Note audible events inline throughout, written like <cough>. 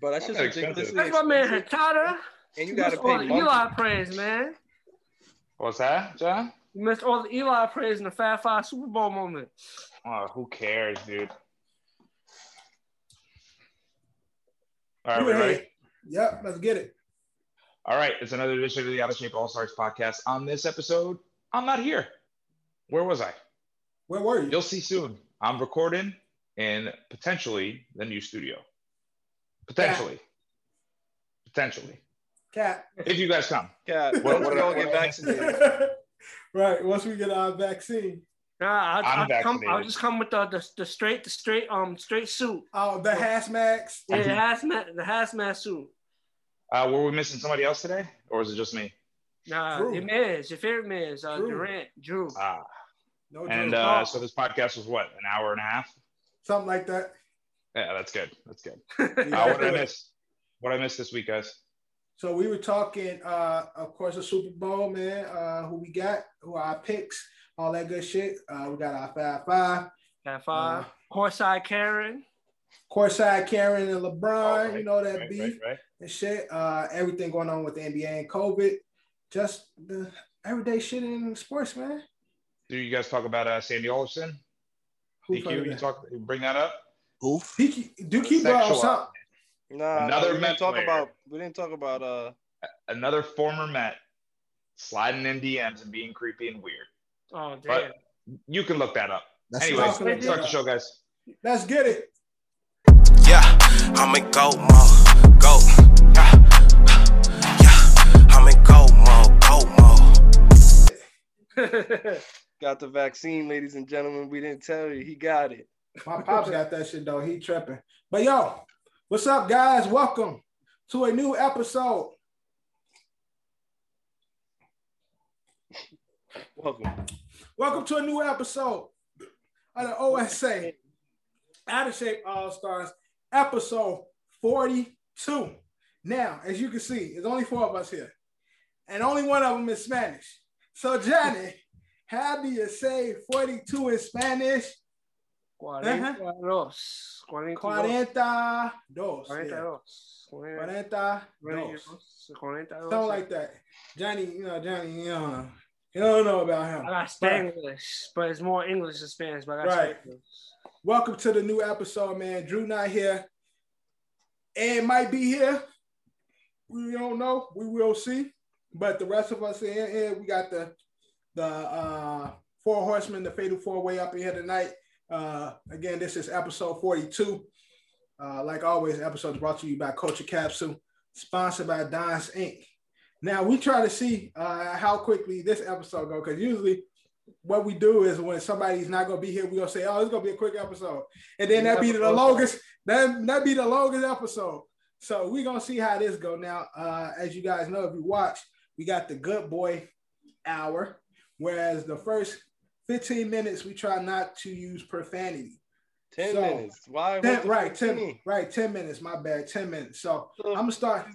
But that's just ridiculous. That's my man Hurtado. And you gotta pay all Eli praise, man. What's that, John? You missed all the Eli praise in the Fat Five Super Bowl moment. Oh, who cares, dude? All right, we ready? Yep, let's get it. All right, it's another edition of the Out of Shape All Stars podcast. On this episode, I'm not here. Where was I? Where were you? You'll see soon. I'm recording in potentially the new studio. Potentially. Potentially. Cat. If you guys come. Cat. What- let's what- go what- get vaccinated. <laughs> right. Once we get our vaccine. Nah, I, I'm I, come, I'll just come with the, the the straight the straight um straight suit. Oh, the hazmats. Yeah, the hazmat the hazmat suit. Uh, were we missing somebody else today? Or is it just me? Nah, Drew. your man's your favorite man's uh, Drew. Durant Drew. Ah. No And Drew. uh, so this podcast was what, an hour and a half? Something like that. Yeah, that's good. That's good. <laughs> Yeah. Uh, what did I miss? What I miss this week, guys? So we were talking, uh, of course, the Super Bowl, man. Uh, who we got? Who are our picks? All that good shit. Uh, we got our five five. Got five. Uh, Horseeye Karen. Courtside Karen and LeBron. Oh, right, you know that Right, beef right, right. and shit. Uh, everything going on with the NBA and COVID. Just the everyday shit in sports, man. Do you guys talk about uh, Sandy Alderson? Who fucking DQ, you talk, bring that up? Oof. He keep- do keep brought Sexual- something. Nah, Another we didn't talk player. about. We didn't talk about. Uh, Another former Met sliding in DMs and being creepy and weird. Oh damn. But you can look that up. That's Anyways, let's start the show, guys. Let's get it. Yeah, I'm in go mode, go. Yeah, yeah, I'm in go mode, go mode. <laughs> got the vaccine, ladies and gentlemen. We didn't tell you. He got it. My pops got that shit though. He tripping. But yo, what's up, guys? Welcome to a new episode. Welcome. Welcome to a new episode of the OSA Out of Shape All Stars, episode 42. Now, as you can see, there's only four of us here, and only one of them is Spanish. So, Johnny, how do you say 42 in Spanish? Cuarenta dos. Cuarenta dos. 42. Cuarenta Yeah. dos. Cuarenta Cuarenta dos. dos. Cuarenta dos. Something like that. Johnny, you know, Johnny, you know, you don't know about him. I got Spanglish, but it's more English than Spanish. But I got Right. Spanglish. Welcome to the new episode, man. Drew not here. And might be here. We don't know. We will see. But the rest of us in here, we got the the uh four horsemen, the fatal four way up in here tonight. Uh again, this is episode 42. Uh, like always, episodes brought to you by Culture Capsule, sponsored by Don's Inc. Now we try to see uh how quickly this episode go because usually what we do is when somebody's not gonna be here, we gonna say, "Oh, it's gonna be a quick episode," and then that be the longest. That that be the longest episode. So we gonna see how this go now. Uh, as you guys know, if you watch, we got the Good Boy Hour, whereas the first 15 minutes we try not to use profanity. Ten So, minutes. Why? Ten, right, fuck 10, me? right, 10 minutes. My bad, 10 minutes. So So, I'm gonna start.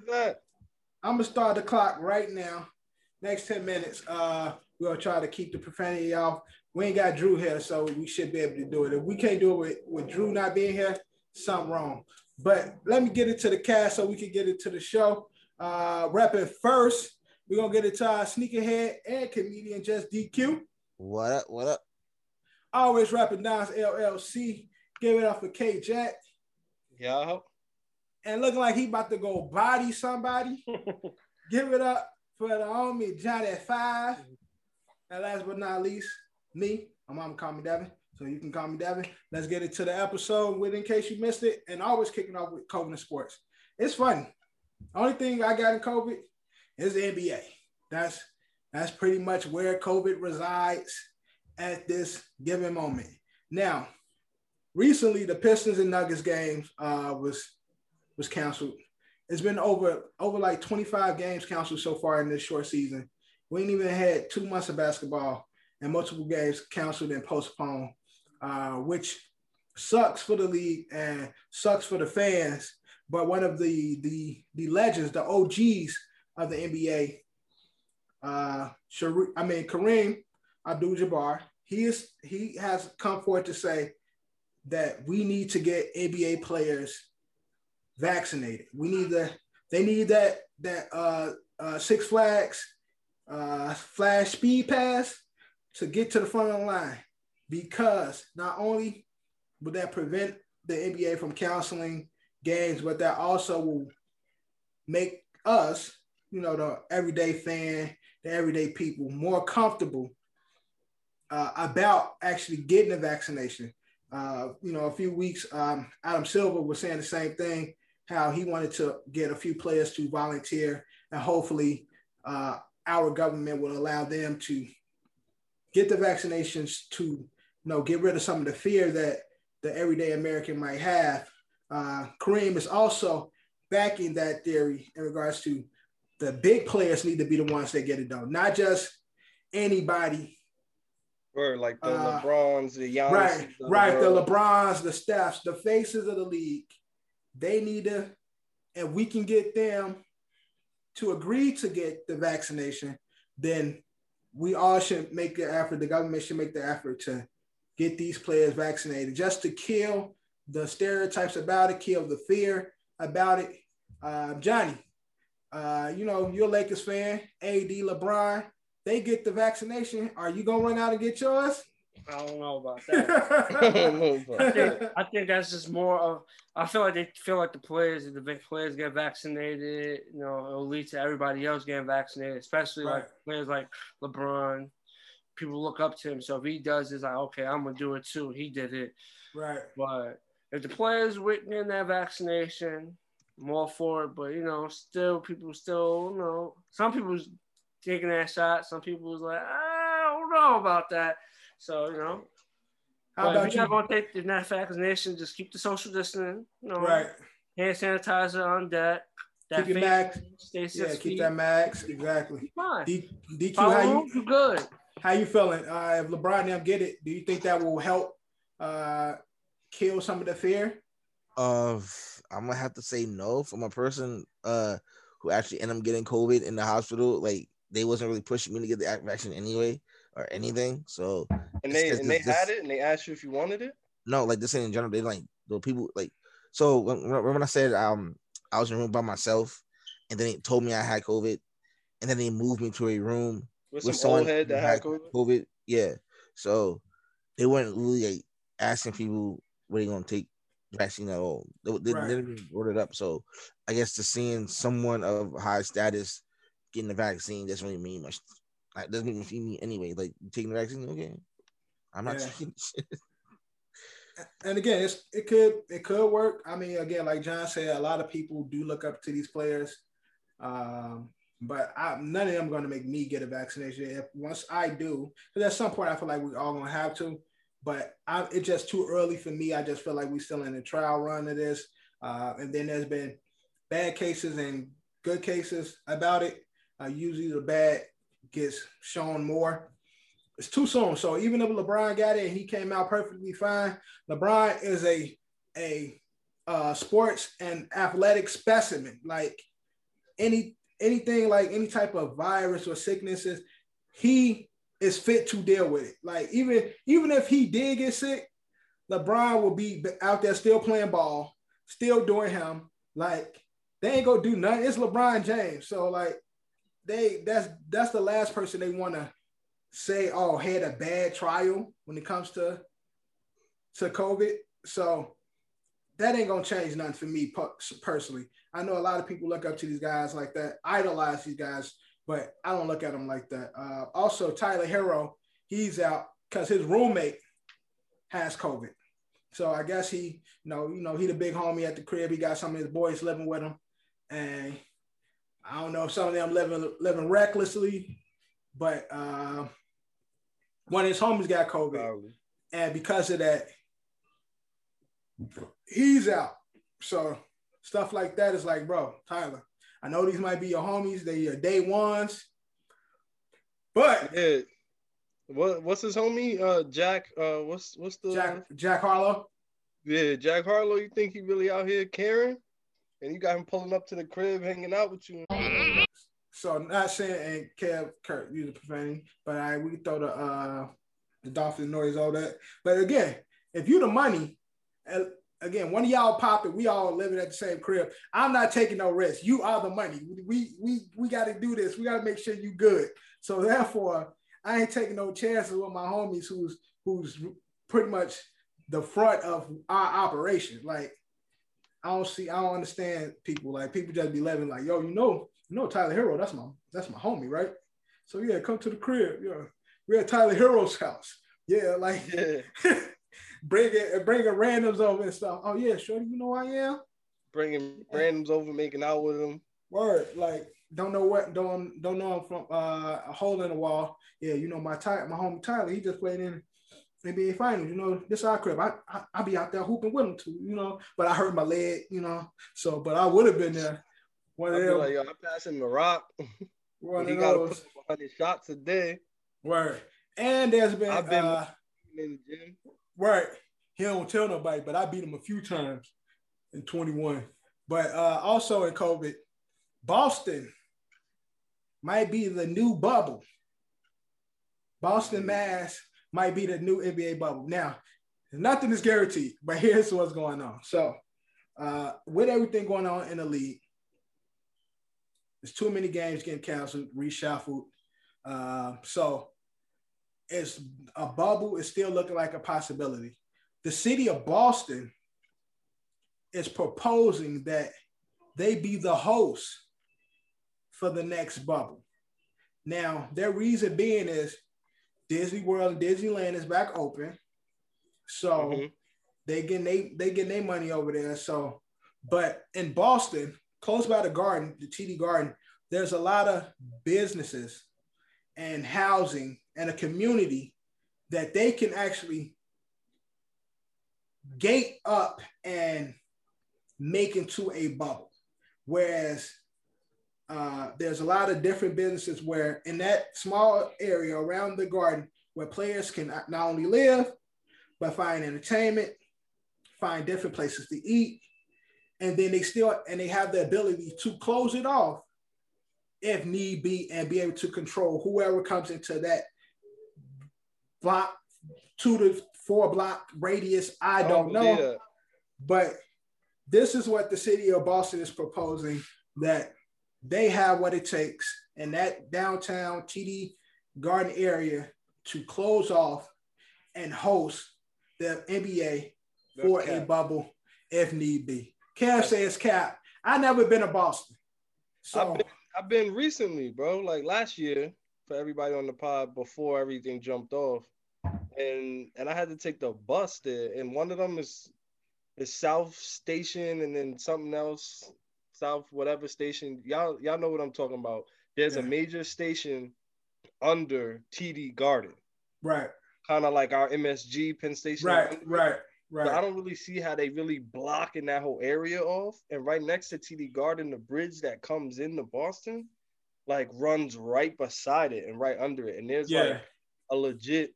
I'm gonna start the clock right now. Next 10 minutes. Uh, we're gonna try to keep the profanity off. We ain't got Drew here, so we should be able to do it. If we can't do it with, with Drew not being here, something wrong. But let me get it to the cast so we can get it to the show. Uh, repping first, we're gonna get it to our sneakerhead and comedian just DQ. What up? What up? Always rapping Don's LLC. Give it up for K Jack. Yeah. And looking like he about to go body somebody. <laughs> Give it up for the homie Johnny at five. And last but not least, me. My mom call me Devin, so you can call me Devin. Let's get it to the episode with in case you missed it. And always kicking off with COVID and sports. It's fun. Only thing I got in COVID is the NBA. That's that's pretty much where COVID resides at this given moment. Now, recently the Pistons and Nuggets games uh, was was canceled. It's been over over like 25 games canceled so far in this short season. We ain't even had two months of basketball and multiple games canceled and postponed, uh, which sucks for the league and sucks for the fans. But one of the the the legends, the OGs of the NBA, uh, I mean Kareem Abdul-Jabbar, he is he has come forward to say that we need to get NBA players vaccinated. We need the they need that that uh, uh, Six Flags uh, flash speed pass to get to the front of the line because not only would that prevent the NBA from canceling games, but that also will make us, you know, the everyday fan, the everyday people, more comfortable uh, about actually getting a vaccination. Uh, you know, a few weeks, um, Adam Silver was saying the same thing, how he wanted to get a few players to volunteer, and hopefully uh, our government will allow them to get the vaccinations to, you know, get rid of some of the fear that the everyday American might have. Uh, Kareem is also backing that theory in regards to the big players need to be the ones that get it done, not just anybody Or like the Uh, LeBrons, the Giannis. right, the right. The LeBrons, the Stephs, the faces of the league, they need to, and we can get them to agree to get the vaccination. Then we all should make the effort. The government should make the effort to get these players vaccinated, just to kill the stereotypes about it, kill the fear about it. Uh, Johnny, uh, you know you're a Lakers fan. AD, LeBron, they get the vaccination. Are you gonna run out and get yours? I don't know about <laughs> that. I don't know about I that. think, <laughs> I think that's just more of. I feel like they feel like the players, if the big players get vaccinated, you know, it'll lead to everybody else getting vaccinated, especially Right. like players like LeBron. People look up to him, so if he does, it's like, okay, I'm gonna do it too. He did it, right. but if the players were getting that vaccination, I'm all for it. But you know, still, people still, you know, some people's taking that shot. Some people's like, I don't know about that. So you know. How But about if you? you're not gonna take the net vaccination, just keep the social distancing. You know, Right. hand sanitizer on deck. That Keep your max. Stay six Yeah, feet. keep that max. Exactly. Fine. D, DQ, Follow how you you good. how you feeling? Uh, if LeBron and them get it, do you think that will help uh, kill some of the fear? Uh, I'm gonna have to say no from a person uh who actually ended up getting COVID in the hospital. Like they wasn't really pushing me to get the ac- vaccine anyway or anything. So And they and they this- had it and they asked you if you wanted it. no, like this in general. They like the people like. So when, when I said um I was in a room by myself, and then they told me I had COVID, and then they moved me to a room With with some someone old head who that had COVID. COVID. Yeah. So they weren't really like, asking people were they gonna take vaccine at all. They, they, Right. even brought it up. So I guess to seeing someone of high status getting the vaccine doesn't really mean much. Like doesn't even mean me anyway. Like taking the vaccine, okay. I'm not Yeah. taking shit. <laughs> And again, it's, it could it could work. I mean, again, like John said, a lot of people do look up to these players, um, but I, none of them going to make me get a vaccination. If once I do, because at some point I feel like we all going to have to. But I, it's just too early for me. I just feel like we're still in the trial run of this, uh, and then there's been bad cases and good cases about it. Uh, usually the bad gets shown more. It's too soon. So even if LeBron got it and he came out perfectly fine, LeBron is a a uh, sports and athletic specimen. Like any anything like any type of virus or sicknesses, he is fit to deal with it. Like even even if he did get sick, LeBron will be out there still playing ball, still doing him. Like they ain't gonna do nothing. It's LeBron James. So like they that's that's the last person they want to say, oh, had a bad trial when it comes to to COVID. So that ain't gonna change nothing for me personally. I know a lot of people look up to these guys like that, idolize these guys, but I don't look at them like that. Uh, also, Tyler Herro, he's out because his roommate has COVID. So I guess he, you know, you know, he the big homie at the crib. He got some of his boys living with him, and I don't know if some of them living living recklessly, but uh, one of his homies got COVID, Probably. and because of that, he's out. So stuff like that is like, bro, Tyler. I know these might be your homies, they your day ones, but Yeah. What what's his homie? Uh Jack. Uh what's what's the Jack Jack Harlow, yeah, Jack Harlow, you think he really out here caring? And you got him pulling up to the crib, hanging out with you. So not saying and Kev Kurt use the profanity, but I we throw the uh the dolphin noise, all that. But again, if you the money, again, one of y'all pop it. We all living at the same crib. I'm not taking no risk. You are the money. We we we got to do this. We got to make sure you good. So therefore, I ain't taking no chances with my homies who's who's pretty much the front of our operation. Like I don't see, I don't understand people. Like people just be living like, yo, you know, you know Tyler Herro, that's my that's my homie, right? So yeah, come to the crib. Yeah, we're at Tyler Herro's house. Yeah, like Yeah. <laughs> bring it, bring a randoms over and stuff. Oh yeah, sure, you know I am. Bringing randoms over, making out with them. Word, like don't know what, don't don't know I'm from uh, a hole in the wall. Yeah, you know my Ty, my homie Tyler, he just played in NBA Finals. You know this our crib. I I, I be out there hooping with him too. You know, but I hurt my leg. You know, so but I would have been there. One of them, like, yo, I'm passing the rock. <laughs> one he of got to those. put 100 shots a day Word, and there's been I've been- uh, in the gym. Right. He don't tell nobody, but I beat him a few times in 21. But uh, also in COVID, Boston might be the new bubble. Boston, Mass might be the new NBA bubble. Now, nothing is guaranteed, but here's what's going on. So, uh, with everything going on in the league, there's too many games getting canceled, reshuffled. Uh, so, it's a bubble is still looking like a possibility. The city of Boston is proposing that they be the host for the next bubble. Now, their reason being is Disney World and Disneyland is back open. So Mhm. they getting they they getting their money over there. So, but in Boston, close by the garden, the TD Garden, there's a lot of businesses and housing and a community that they can actually gate up and make into a bubble. Whereas uh, there's a lot of different businesses where in that small area around the garden where players can not only live, but find entertainment, find different places to eat, and then they still and they have the ability to close it off if need be and be able to control whoever comes into that block two to four block radius. I oh, don't know. Yeah. But this is what the city of Boston is proposing that they have what it takes in that downtown TD Garden area to close off and host the NBA for That's a bubble if need be. Cam says cap. I never been to Boston. So I've been, I've been recently, bro, like last year for everybody on the pod before everything jumped off. And and I had to take the bus there. And one of them is is South Station and then something else, South whatever station. Y'all y'all know what I'm talking about. There's a major station under TD Garden. right, Kind of like our MSG Penn Station. right, right, But I don't really see how they really blocking that whole area off. And right next to TD Garden, the bridge that comes into Boston, like runs right beside it and right under it. And there's Yeah, like a legit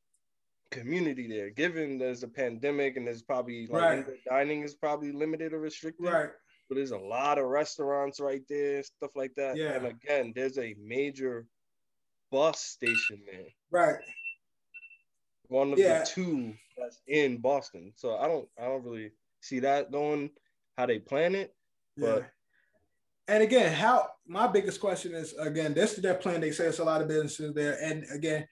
community there. Given there's a pandemic and there's probably like Right. dining is probably limited or restricted. right, But there's a lot of restaurants right there, stuff like that. Yeah. And again, there's a major bus station there. right. One of Yeah. the two that's in Boston. So I don't I don't really see that going how they plan it. But- and again, how my biggest question is again, this is their plan. They say it's a lot of businesses there. And again,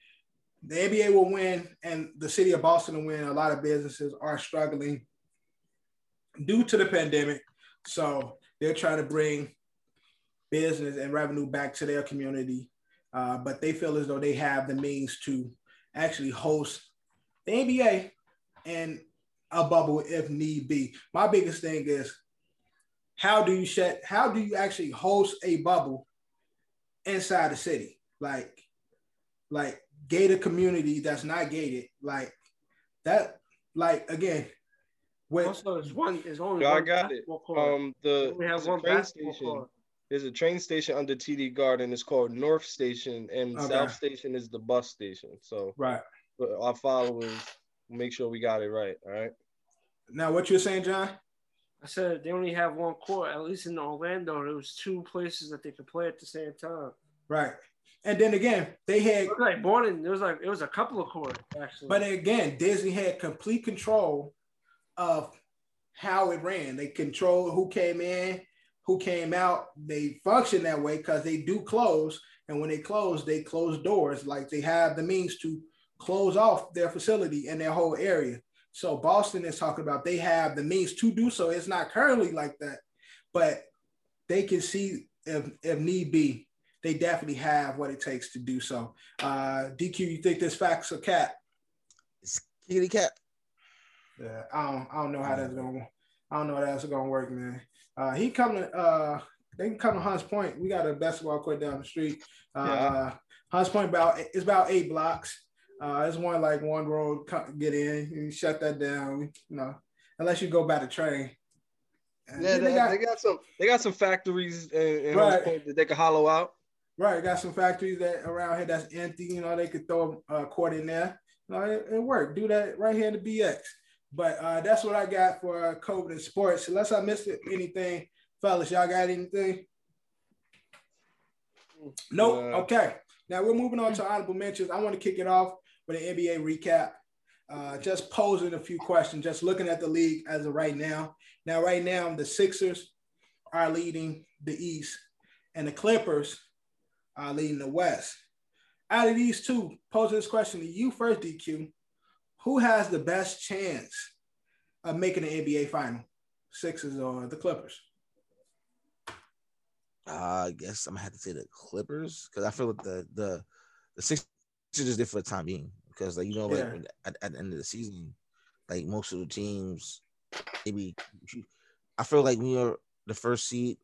the NBA will win and the city of Boston will win. A lot of businesses are struggling due to the pandemic. So they're trying to bring business and revenue back to their community. Uh, but they feel as though they have the means to actually host the NBA and a bubble if need be. My biggest thing is how do you shut how do you actually host a bubble inside the city like like gated community that's not gated like that like again with Also, it's one. It's only Yeah, I got it. Um the we have there's a one train station. court. There's a train station under TD Garden. It's called North Station, and Okay. South Station is the bus station. So right but our followers make sure we got it right. All right. now what you're saying john I said they only have one court. At least in Orlando, there was two places that they could play at the same time. right and then again they had It was like Borden. There was like it was a couple of courts actually. but again disney had complete control of how it ran. They control who came in, who came out. They function that way because they do close. And when they close, they close doors. Like they have the means to close off their facility and their whole area. So Boston is talking about they have the means to do so. It's not currently like that, but they can see if, if need be, they definitely have what it takes to do so. Uh, DQ, you think this facts or cap? It's kitty cat. Yeah, I don't, I don't know how that's gonna, I don't know how that's gonna work, man. Uh, he coming, uh, they can come to Hunts Point. We got a basketball court down the street. Uh, Yeah. Hunts Point about it's about eight blocks. Uh, it's one like one road get in. You shut that down, you know, unless you go by the train. And Yeah, they, they got, they got some. They got some factories in, Right. Point that they can hollow out. right. Got some factories that around here that's empty. You know, they could throw a court in there. You know, it, it worked. Do that right here in the BX. But uh, that's what I got for uh, COVID and sports. Unless I missed it, anything, fellas, y'all got anything? Nope. Uh, okay. Now we're moving on to honorable mentions. I want to kick it off with an NBA recap. Uh, just posing a few questions, just looking at the league as of right now. Now, right now, the Sixers are leading the East, and the Clippers are leading the West. Out of these two, posing this question to you first, DQ, who has the best chance of making the NBA final? Sixers or the Clippers? Uh, I guess I'm gonna have to say the Clippers because I feel like the the the Sixers is there for the time being because like you know like Yeah. at, at the end of the season, like most of the teams, maybe I feel like when you're the first seed,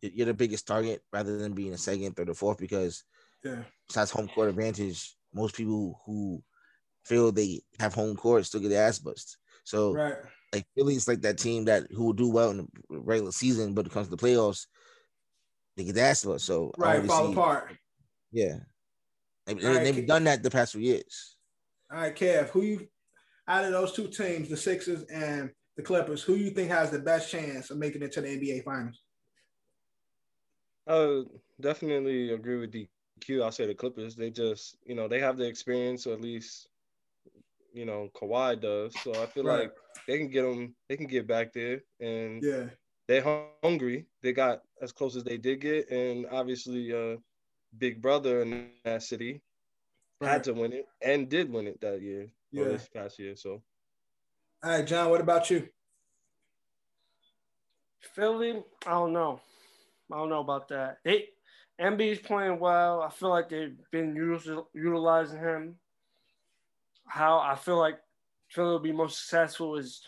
you're the biggest target rather than being a second, third, or fourth because Yeah. besides home court advantage, most people who feel they have home court still get their ass bust. So Right. like Philly's like that team that who will do well in the regular season, but it comes to the playoffs, they get their ass bust. So Right. Fall apart. Yeah, they, All right, have Ke- done that the past few years. All right, Kev, who you out of those two teams, the Sixers and the Clippers, who you think has the best chance of making it to the NBA Finals? I definitely agree with DQ. I'll say the Clippers. They just, you know, they have the experience, or at least, you know, Kawhi does. So I feel Right. like they can get them. They can get back there, and Yeah. they're hungry. They got as close as they did get, and obviously, uh, Big Brother in that city Right. had to win it and did win it that year, Yeah. or this past year. So All right, John, what about you? Philly, I don't know. I don't know about that. They Embiid's playing well. I feel like they've been util- utilizing him. How I feel like Philly will be most successful is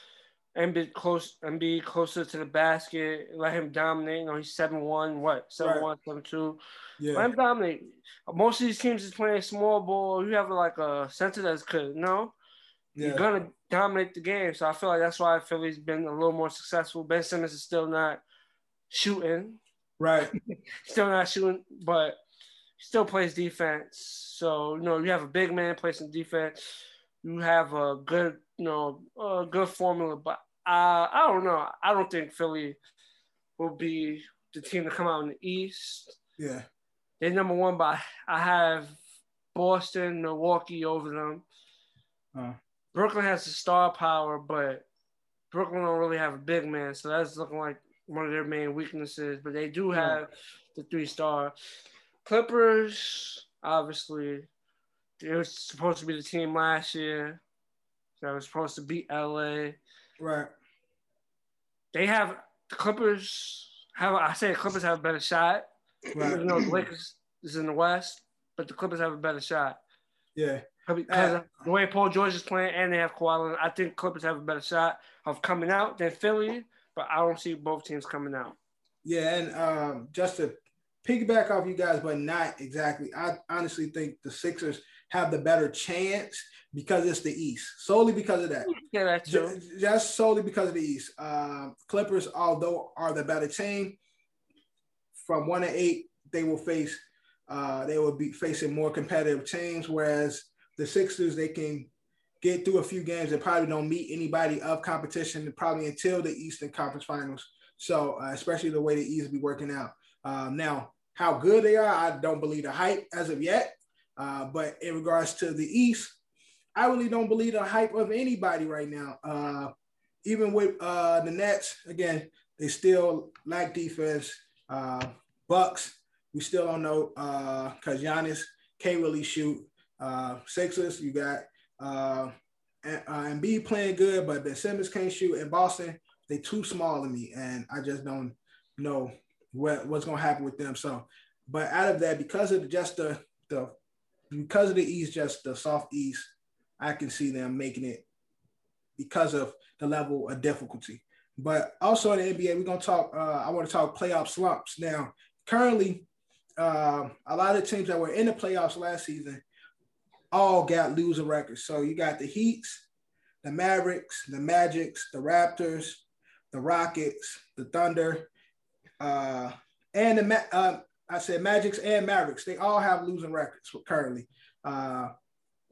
Embiid close, Embiid closer to the basket, let him dominate. You know, he's seven one, what seven seven one, seven two. Let Yeah. him dominate. Most of these teams is playing small ball. You have like a center that's good. No, Yeah. you're gonna dominate the game. So I feel like that's why Philly's been a little more successful. Ben Simmons is still not shooting, Right. <laughs> still not shooting, but still plays defense. So you know you have a big man play some defense. You have a good, you know, a good formula. Uh, I don't know. I don't think Philly will be the team to come out in the East. Yeah. They're number one, but I have Boston, Milwaukee over them. Uh, Brooklyn has the star power, but Brooklyn don't really have a big man, so that's looking like one of their main weaknesses. But they do have the three star. Clippers, obviously, they were supposed to be the team last year. That was supposed to beat LA. right. They have the Clippers have I say the Clippers have a better shot. Right. Even though the Lakers is in the West, but the Clippers have a better shot. Yeah. Because Uh, the way Paul George is playing and they have Kawhi Leonard, I think Clippers have a better shot of coming out than Philly, but I don't see both teams coming out. Yeah, and um, just to piggyback off you guys, but not exactly. I honestly think the Sixers have the better chance because it's the East, solely because of that. Yeah, that's true. Ju- Just solely because of the East. Um, Clippers, although are the better team, from one to eight, they will face. Uh, they will be facing more competitive teams, whereas the Sixers they can get through a few games and probably don't meet anybody of competition probably until the Eastern Conference Finals. So, uh, especially the way the East be working out. Um, now, how good they are, I don't believe the hype as of yet. Uh, but in regards to the East, I really don't believe the hype of anybody right now. Uh, even with uh, the Nets, again, they still lack defense. Uh, Bucks, we still don't know because Giannis can't really shoot. Uh, Sixers, you got uh, uh, Embiid playing good, but Ben Simmons can't shoot. In Boston, they too small to me, and I just don't know what what's gonna happen with them. So, but out of that, because of just the the because of the East, just the soft East, I can see them making it because of the level of difficulty. But also in the NBA, we're gonna talk. Uh, I want to talk playoff slumps. Now, currently, uh, a lot of teams that were in the playoffs last season all got losing records. So you got the Heats, the Mavericks, the Magics, the Raptors, the Rockets, the Thunder, uh, and the uh, I said Magics and Mavericks. They all have losing records currently. Uh,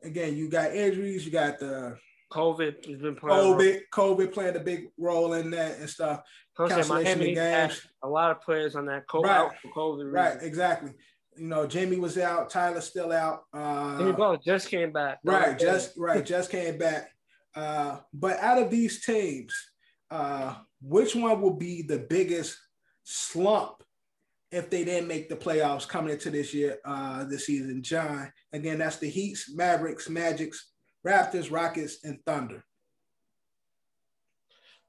again, you got injuries. You got the COVID has been playing. COVID, COVID playing a big role in that and stuff. Cancellation of games. A lot of players on that COVID, right. COVID right, exactly. You know, Jamie was out. Tyler's still out. Uh, Jimmy Butler just came back. Right, just <laughs> right, just came back. Uh, but out of these teams, uh, which one will be the biggest slump if they didn't make the playoffs coming into this year, uh, this season? John, again, that's the Heats, Mavericks, Magics, Raptors, Rockets, and Thunder.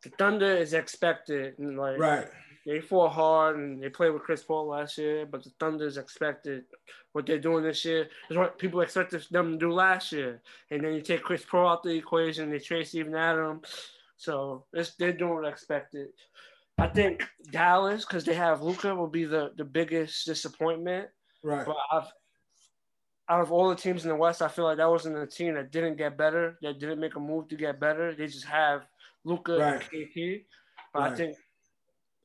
The Thunder is expected, like right. They fought hard and they played with Chris Paul last year, but the Thunder is expected. What they're doing this year is what people expected them to do last year. And then you take Chris Paul out the equation, they trade Steven Adams. So they're doing what expected. I think Dallas, because they have Luka, will be the, the biggest disappointment. Right. But I've, out of all the teams in the West, I feel like that wasn't a team that didn't get better, that didn't make a move to get better. They just have Luka right. and KP. But right. I think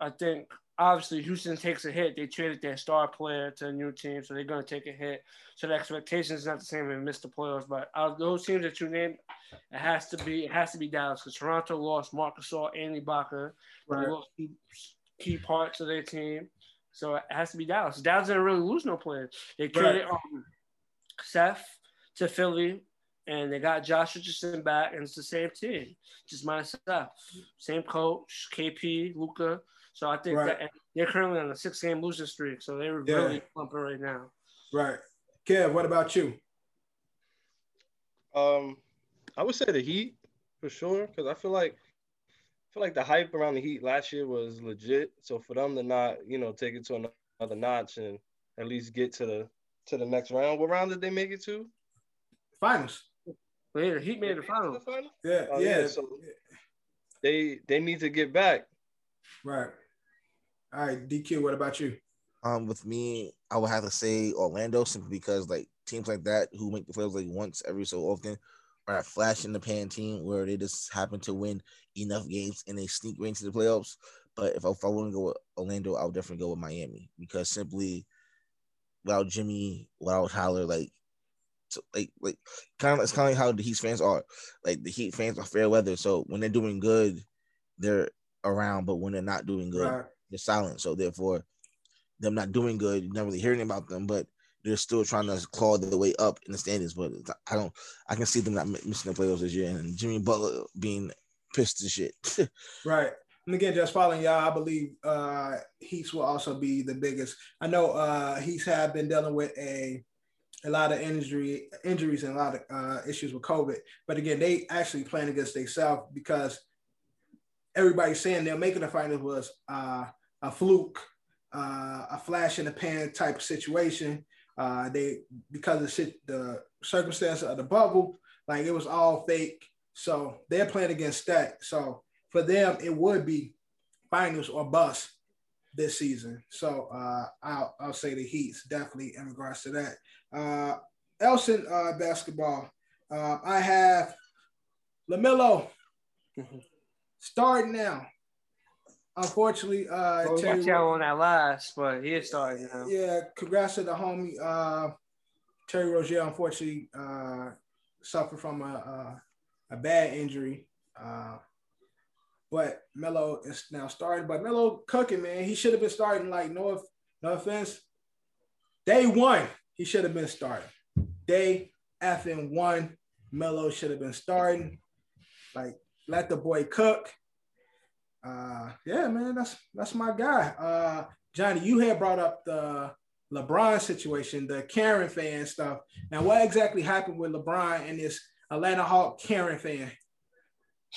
I think obviously Houston takes a hit. They traded their star player to a new team, so they're going to take a hit. So the expectation is not the same and miss the playoffs. But out of those teams that you named, it has to be it has to be Dallas because Toronto lost Marcus Gasol, and Ibaka, right. lost key, key, parts of their team. So it has to be Dallas. Dallas didn't really lose no players. They traded right. um, Seth to Philly, and they got Josh Richardson back, and it's the same team, just minus Seth. Same coach, KP, Luka. So I think right. that they're currently on a six game losing streak. So they're yeah. really pumping right now. Right. Kev, what about you? Um, I would say the Heat for sure because I feel like I feel like the hype around the Heat last year was legit. So for them to not, you know, take it to another notch and at least get to the to the next round. What round did they make it to? Finals. Well, yeah, Heat made the final. Yeah, oh, yeah. yeah. So they they need to get back. Right. All right, DQ. What about you? Um, with me, I would have to say Orlando simply because like teams like that who make the playoffs like once every so often are a flash in the pan team where they just happen to win enough games and they sneak right into the playoffs. But if I, if I want to go with Orlando, I would definitely go with Miami because simply without Jimmy, without Tyler, like so like like kind of it's kind of like how the Heat fans are. Like the Heat fans are fair weather, so when they're doing good, they're around, but when they're not doing good, right they're silent. So therefore, them not doing good, you're not really hearing about them, but they're still trying to claw their way up in the standings. But I don't, I can see them not missing the playoffs this year, and Jimmy Butler being pissed as shit. <laughs> right. And again, just following y'all, I believe uh Heats will also be the biggest. I know uh Heats have been dealing with a a lot of injury injuries and a lot of uh, issues with COVID. But again, they actually playing against themselves because everybody's saying they're making the finals was uh, a fluke, uh, a flash in the pan type of situation. Uh, they because of shit, the circumstance of the bubble, like it was all fake. So they're playing against that. So for them, it would be finals or bust this season. So uh, I'll, I'll say the Heat's definitely in regards to that. Uh, Elson uh, basketball. Uh, I have LaMelo starting now. Unfortunately, uh, well, Terry tell on that last, but he is starting now. Yeah, congrats to the homie uh, Terry Rozier. Unfortunately, uh, suffered from a, a, a bad injury. Uh, but Melo is now starting. But Melo cooking, man. He should have been starting. Like no, no offense. Day one, he should have been starting. Day effing one, Melo should have been starting. Like let the boy cook. Uh, yeah, man, that's that's my guy. Uh, Johnny, you had brought up the LeBron situation, the Karen fan stuff. Now, what exactly happened with LeBron and this Atlanta Hawk Karen fan? <laughs>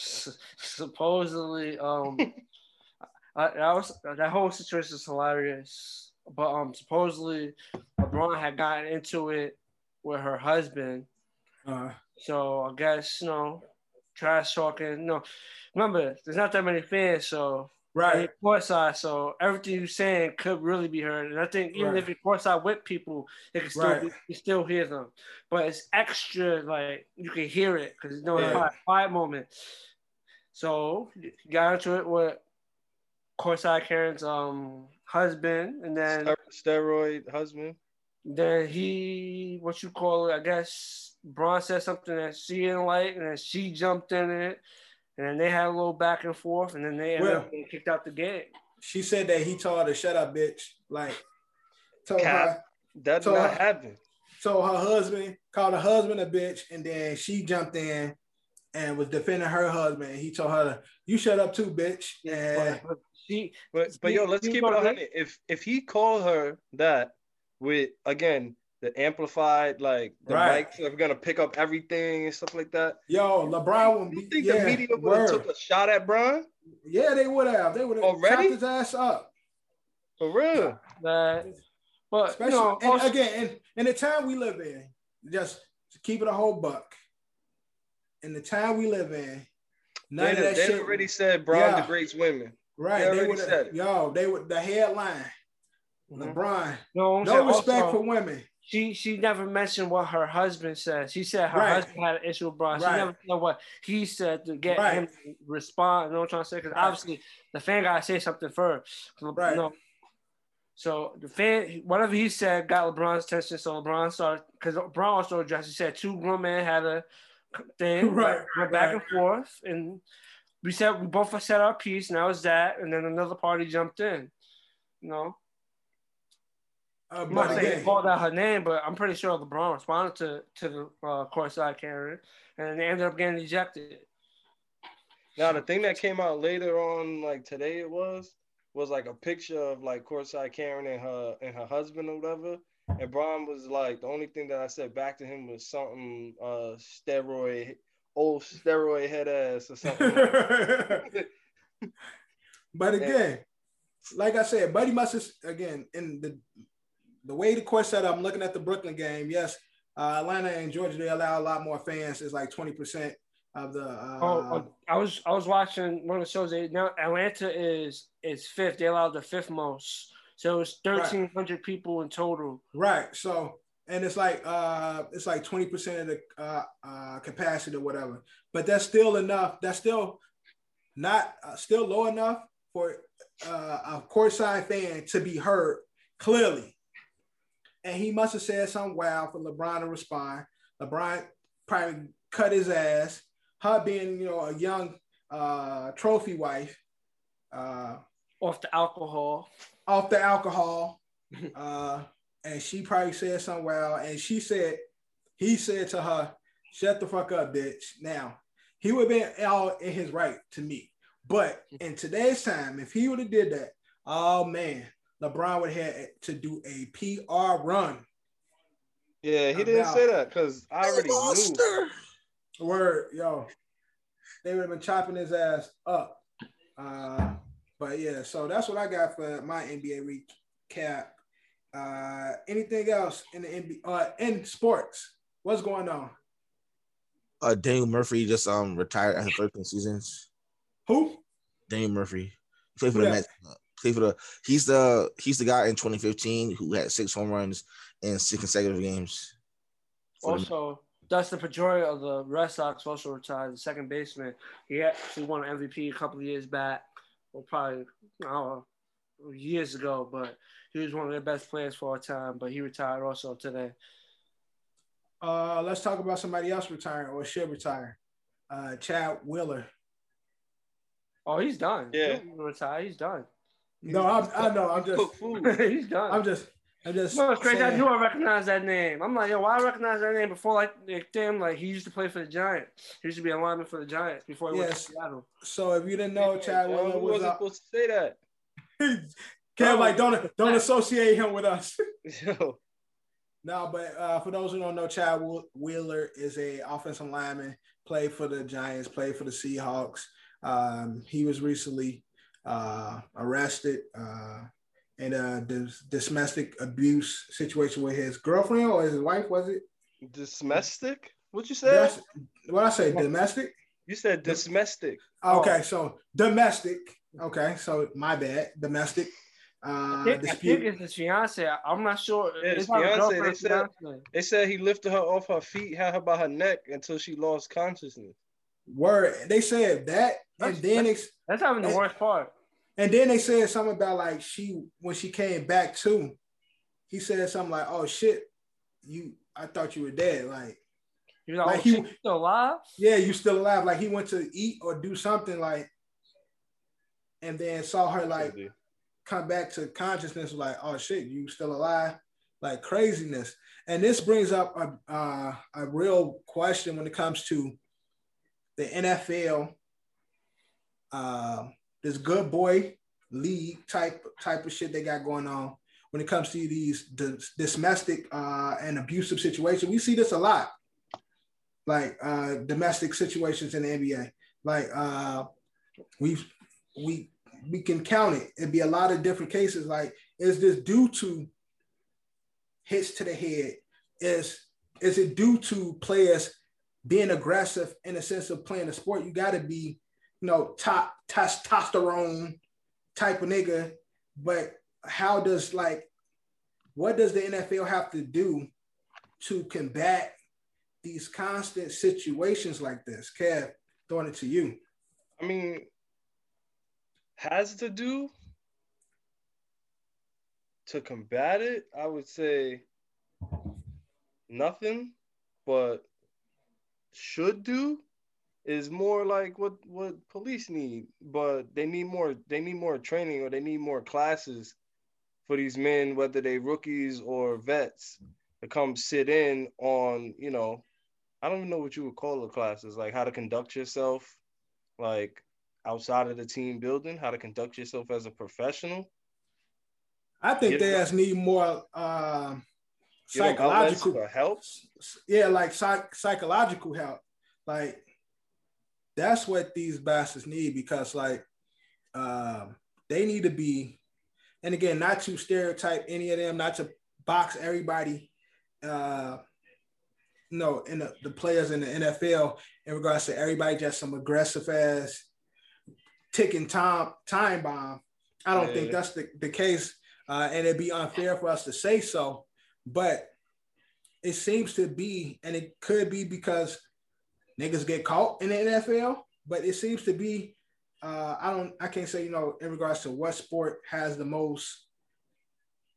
supposedly, um, <laughs> I, that was that whole situation is hilarious. But um, supposedly, LeBron had gotten into it with her husband. Uh, So I guess you know, trash talking. No, remember, there's not that many fans, so right, courtside. So everything you're saying could really be heard. And I think even Right. if you're courtside with people, it can still Right. be, you still hear them. But it's extra like you can hear it because you know it's Yeah. a quiet moment. So got into it with courtside Karen's um husband, and then steroid husband. then he what you call it, I guess Bron said something that she didn't like, and then she jumped in it, and then they had a little back and forth, and then they ended Well- up getting kicked out the game. she said that he told her to shut up, bitch. Like, told her, That did So- not happen. told her husband, called her husband a bitch, and then she jumped in and was defending her husband. And he told her, "You shut up too, bitch." And But, but she, But but yo, let's keep it on. a. If if he called her that with again the amplified like the Right. mics are gonna pick up everything and stuff like that. yo, LeBron would You think yeah, the media would have took a shot at Brian Yeah, they would have. They would have Already? his ass up. for real? that, but Especially you know, and also- again, in, in the time we live in, just to keep it a whole buck. In the time we live in, none They, of that they shit. already said Brian Yeah. degrades women. right, they they, already would said have. it. Yo, they would the headline. Mhm. LeBron, no, I'm no respect also, for women. She she never mentioned what her husband said. She said her Right. husband had an issue with Bron. She Right. never said what he said to get Right. him to respond. You know what I'm trying to say? Because obviously the fan gotta say something first. You know, so the fan, whatever he said, got LeBron's attention. So LeBron started because LeBron also addressed. He said two grown men had a thing, <laughs> Right, went back right. and forth, and we said we both said our piece, and that was that. And then another party jumped in. You know, I'm not saying he again, called out her name, but I'm pretty sure LeBron responded to to the uh, courtside Karen, and they ended up getting ejected. Now the thing that came out later on, like today, it was was like a picture of like courtside Karen and her and her husband or whatever. And Brian was like, the only thing that I said back to him was something uh steroid, old steroid head ass or something. <laughs> but again, like I said, Buddy must have again in the the way the court set up. I'm looking at the Brooklyn game. Yes, uh, Atlanta and Georgia they allow a lot more fans. It's like 20 percent of the. Uh, Oh, oh, I was I was watching one of the shows. They, now Atlanta is is fifth. They allowed the fifth most, so it's thirteen hundred people in total. Right. So and it's like uh it's like 20% of the uh, uh capacity or whatever. But that's still enough. That's still not uh, still low enough for uh, a courtside fan to be heard clearly. And he must have said something wild for LeBron to respond. LeBron probably cut his ass. Her being, you know, a young uh trophy wife, uh Off the alcohol, off the alcohol. <laughs> Uh, and she probably said something wild. And she said, he said to her, shut the fuck up, bitch. Now, he would have been all in his right to me. But in today's time, if he would have did that, oh man, LeBron would have had to do a PR run. yeah, he didn't say that because I already knew. Word, yo. They would have been chopping his ass up. Uh, but yeah, so that's what I got for my NBA recap. Uh, anything else in the NBA, uh, in sports? What's going on? Uh, Daniel Murphy just um retired after 13 seasons. Who? Daniel Murphy he played for Who the that? Mets. For the he's the he's the guy in 2015 who had six home runs in six consecutive games. for the also Dustin Pedroia of the Red Sox also retired, the second baseman. He actually won an MVP a couple of years back, or probably I don't know, years ago. But he was one of their best players for our time. But he retired also today. Uh, let's talk about somebody else retiring or should retire. Uh, Chad Wheeler. Oh, he's done. Yeah. He'll retire. He's done. No, I'm, I know. I'm just, <laughs> he's done. I'm just, I'm just No, it's crazy. I knew I recognized that name. I'm like, yo, why I recognize that name before? Like, like, damn, like he used to play for the Giants. He used to be a lineman for the Giants before he went to Seattle. So if you didn't know, Chad Wheeler we was wasn't up. supposed to say that. <laughs> Kev, like don't don't associate him with us. <laughs> No, but uh, for those who don't know, Chad Whe- Wheeler is a offensive lineman. Played for the Giants. Played for the Seahawks. Um, he was recently uh, arrested uh, in a dis- domestic abuse situation with his girlfriend or his wife. Was it? domestic? What you said? That's, what I say? Domestic. You said domestic. Okay, so domestic. Okay, so my bad. Domestic uh, I think, I think dispute. it's his fiance. I'm not sure. Yeah, It's his fiance, they it's said- fiance. They said he lifted her off her feet, had her by her neck until she lost consciousness. Word. They said that, and That's- then they, That's not even the worst part. And then they said something about like she when she came back too. He said something like, "Oh shit, you. I thought you were dead. Like, He was like, Like oh, he- shit, still alive? yeah, you still alive. Like he went to eat or do something like, and then saw her like come back to consciousness like oh shit you still alive like craziness and this brings up a, uh, a real question when it comes to the nfl uh, this good boy league type type of shit they got going on when it comes to these domestic uh, and abusive situations we see this a lot like uh, domestic situations in the nba like uh, we we we can count it. It'd be a lot of different cases. Like, is this due to hits to the head? Is is it due to players being aggressive in the sense of playing the sport? You got to be, know, top testosterone type of nigga. But how does like, what does the NFL have to do to combat these constant situations like this? Kev, throwing it to you. I mean, has to do to combat it, I would say nothing, but should do is more like what what police need, but they need more they need more training or they need more classes for these men, whether they rookies or vets, to come sit in on, you know, I don't even know what you would call the classes, like how to conduct yourself, like outside of the team building, how to conduct yourself as a professional. I think Get they just need more uh, Give them outlets psychological, helps. yeah, like psych- psychological help. Like that's what these bastards need because like um, they need to be, and again, not to stereotype any of them, not to box everybody. Uh, no, in the, the players in the NFL in regards to everybody just some aggressive ass ticking time time bomb. I don't think that's the, the case, uh, and it'd be unfair for us to say so. But it seems to be, and it could be because niggas get caught in the NFL, but it seems to be. Uh, I don't. I can't say you know in regards to what sport has the most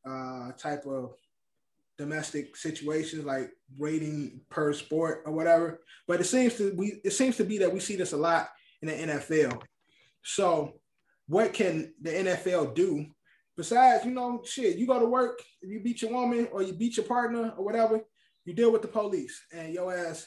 uh, type of domestic situations like rating per sport or whatever. But it seems to we it seems to be that we see this a lot in the NFL. So what can the NFL do besides, you know, shit, you go to work, you beat your woman or you beat your partner or whatever, you deal with the police and your ass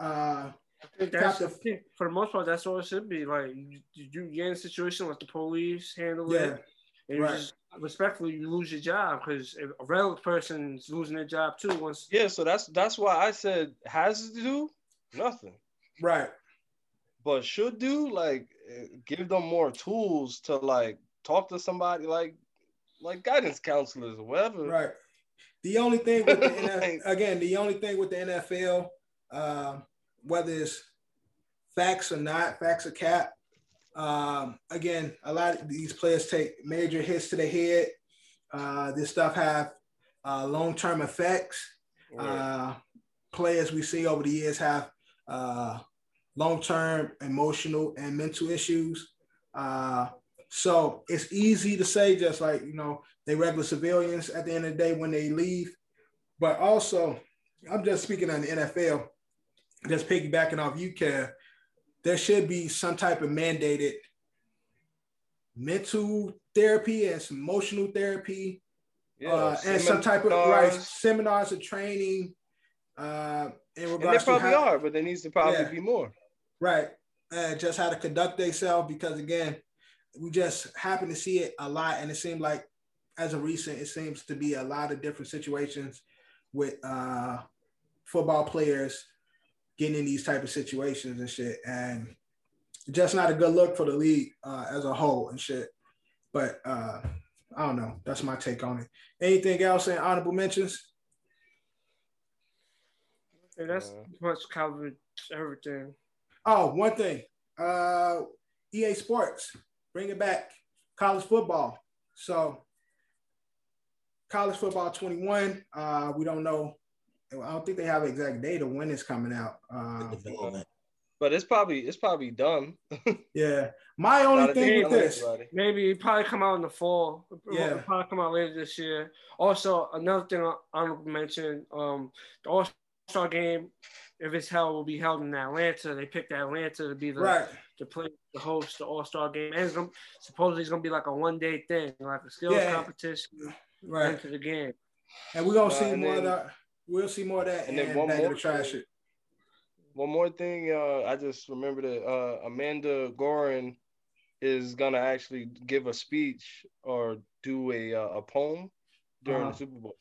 uh think that's, the- for the most part, that's all it should be. Like, you, you get in a situation, let the police handle yeah. it. And you just, respectfully, you lose your job because a regular person's losing their job too. Once Yeah, so that's that's why I said has to do nothing, Right. but should do like give them more tools to like talk to somebody like like guidance counselors or whatever. Right. The only thing with the <laughs> NFL, again, the only thing with the NFL, um, whether it's facts or not, facts or cap, um, again, a lot of these players take major hits to the head. Uh, this stuff have uh, long-term effects. Right. Uh, players we see over the years have uh, long-term emotional and mental issues. Uh, so it's easy to say, just like you know, they regular civilians at the end of the day when they leave. But also, I'm just speaking on the NFL, just piggybacking off you, Kev, there should be some type of mandated mental therapy and some emotional therapy Yeah, uh, and some type of right seminars. or training uh, in And they regards to probably how, are, but there needs to probably Yeah. be more. right, and just how to conduct themselves. Because again, we just happen to see it a lot, and it seemed like as of recent, it seems to be a lot of different situations with uh, football players getting in these type of situations and shit, and just not a good look for the league uh, as a whole and shit. But uh, I don't know. That's my take on it. Anything else in honorable mentions? And that's Uh, much covered everything. Oh, one thing. Uh, EA Sports, bring it back. College football. So, college football 21. Uh, we don't know. I don't think they have an exact date of when it's coming out. Uh, But it's probably it's probably done. <laughs> yeah. My only thing think with this, everybody. Maybe it probably come out in the fall. Yeah, It'll Yeah. probably come out later this year. Also, another thing I honorable mention: um, the All Star game, if it's held, will be held in Atlanta. They picked Atlanta to be the right? to play to host the All Star game, and it's gonna, supposedly it's gonna be like a one day thing, like a skills Yeah. competition Right. into the game. And we're gonna Uh, see and more of that. We'll see more of that and and then one more trash thing. it. One more thing, uh, I just remembered that uh, Amanda Gorman is gonna actually give a speech or do a uh, a poem during Uh-huh. the Super Bowl.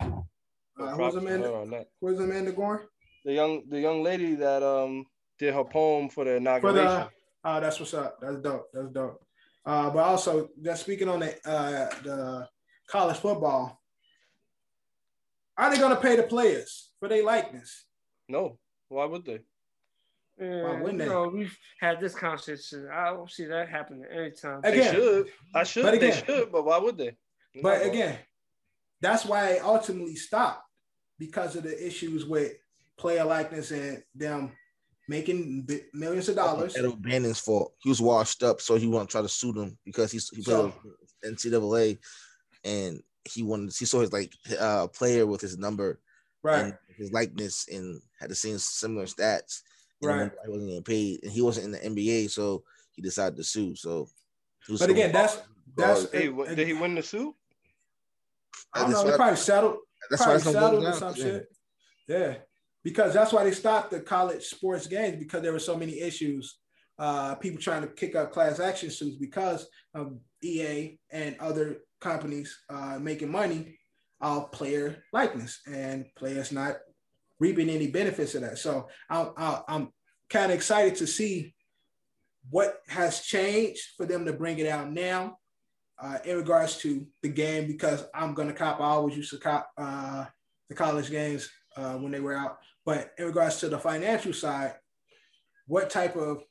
Uh, who's Amanda? her on that. Where's Amanda going? The young the young lady that um did her poem for the For inauguration. the uh, that's what's up. That's dope. That's dope. Uh, but also, just speaking on the uh, the college football, are they going to pay the players for their likeness? no, why would they? And, wouldn't you they? know, we've had this conversation. I don't see that happening anytime. They should. I should. But they again- should. But why would they? But again, that's why it ultimately stopped because of the issues with player likeness and them making bi- millions of dollars. Ed O'Bannon's fault. He was washed up, so he wanted to try to sue them because he's he played So- NCAA, and he wanted he saw his like uh player with his number Right. and his likeness and had the same similar stats. And Right. right. He wasn't getting paid, and he wasn't in the NBA, so he decided to sue. So, he was But again, that's that's. Hey, wh- did he win the suit? I don't know. They probably settled. that's why probably it's settled or some Yeah. shit. Yeah, because that's why they stopped the college sports games because there were so many issues. Uh, people trying to kick up class action suits because of EA and other companies uh, making money off player likeness and players not reaping any benefits of that. So I'm, I- I'm kind of excited to see what has changed for them to bring it out now uh, in regards to the game because I'm gonna cop. I always used to cop uh, the college games uh, when they were out. But in regards to the financial side, what type of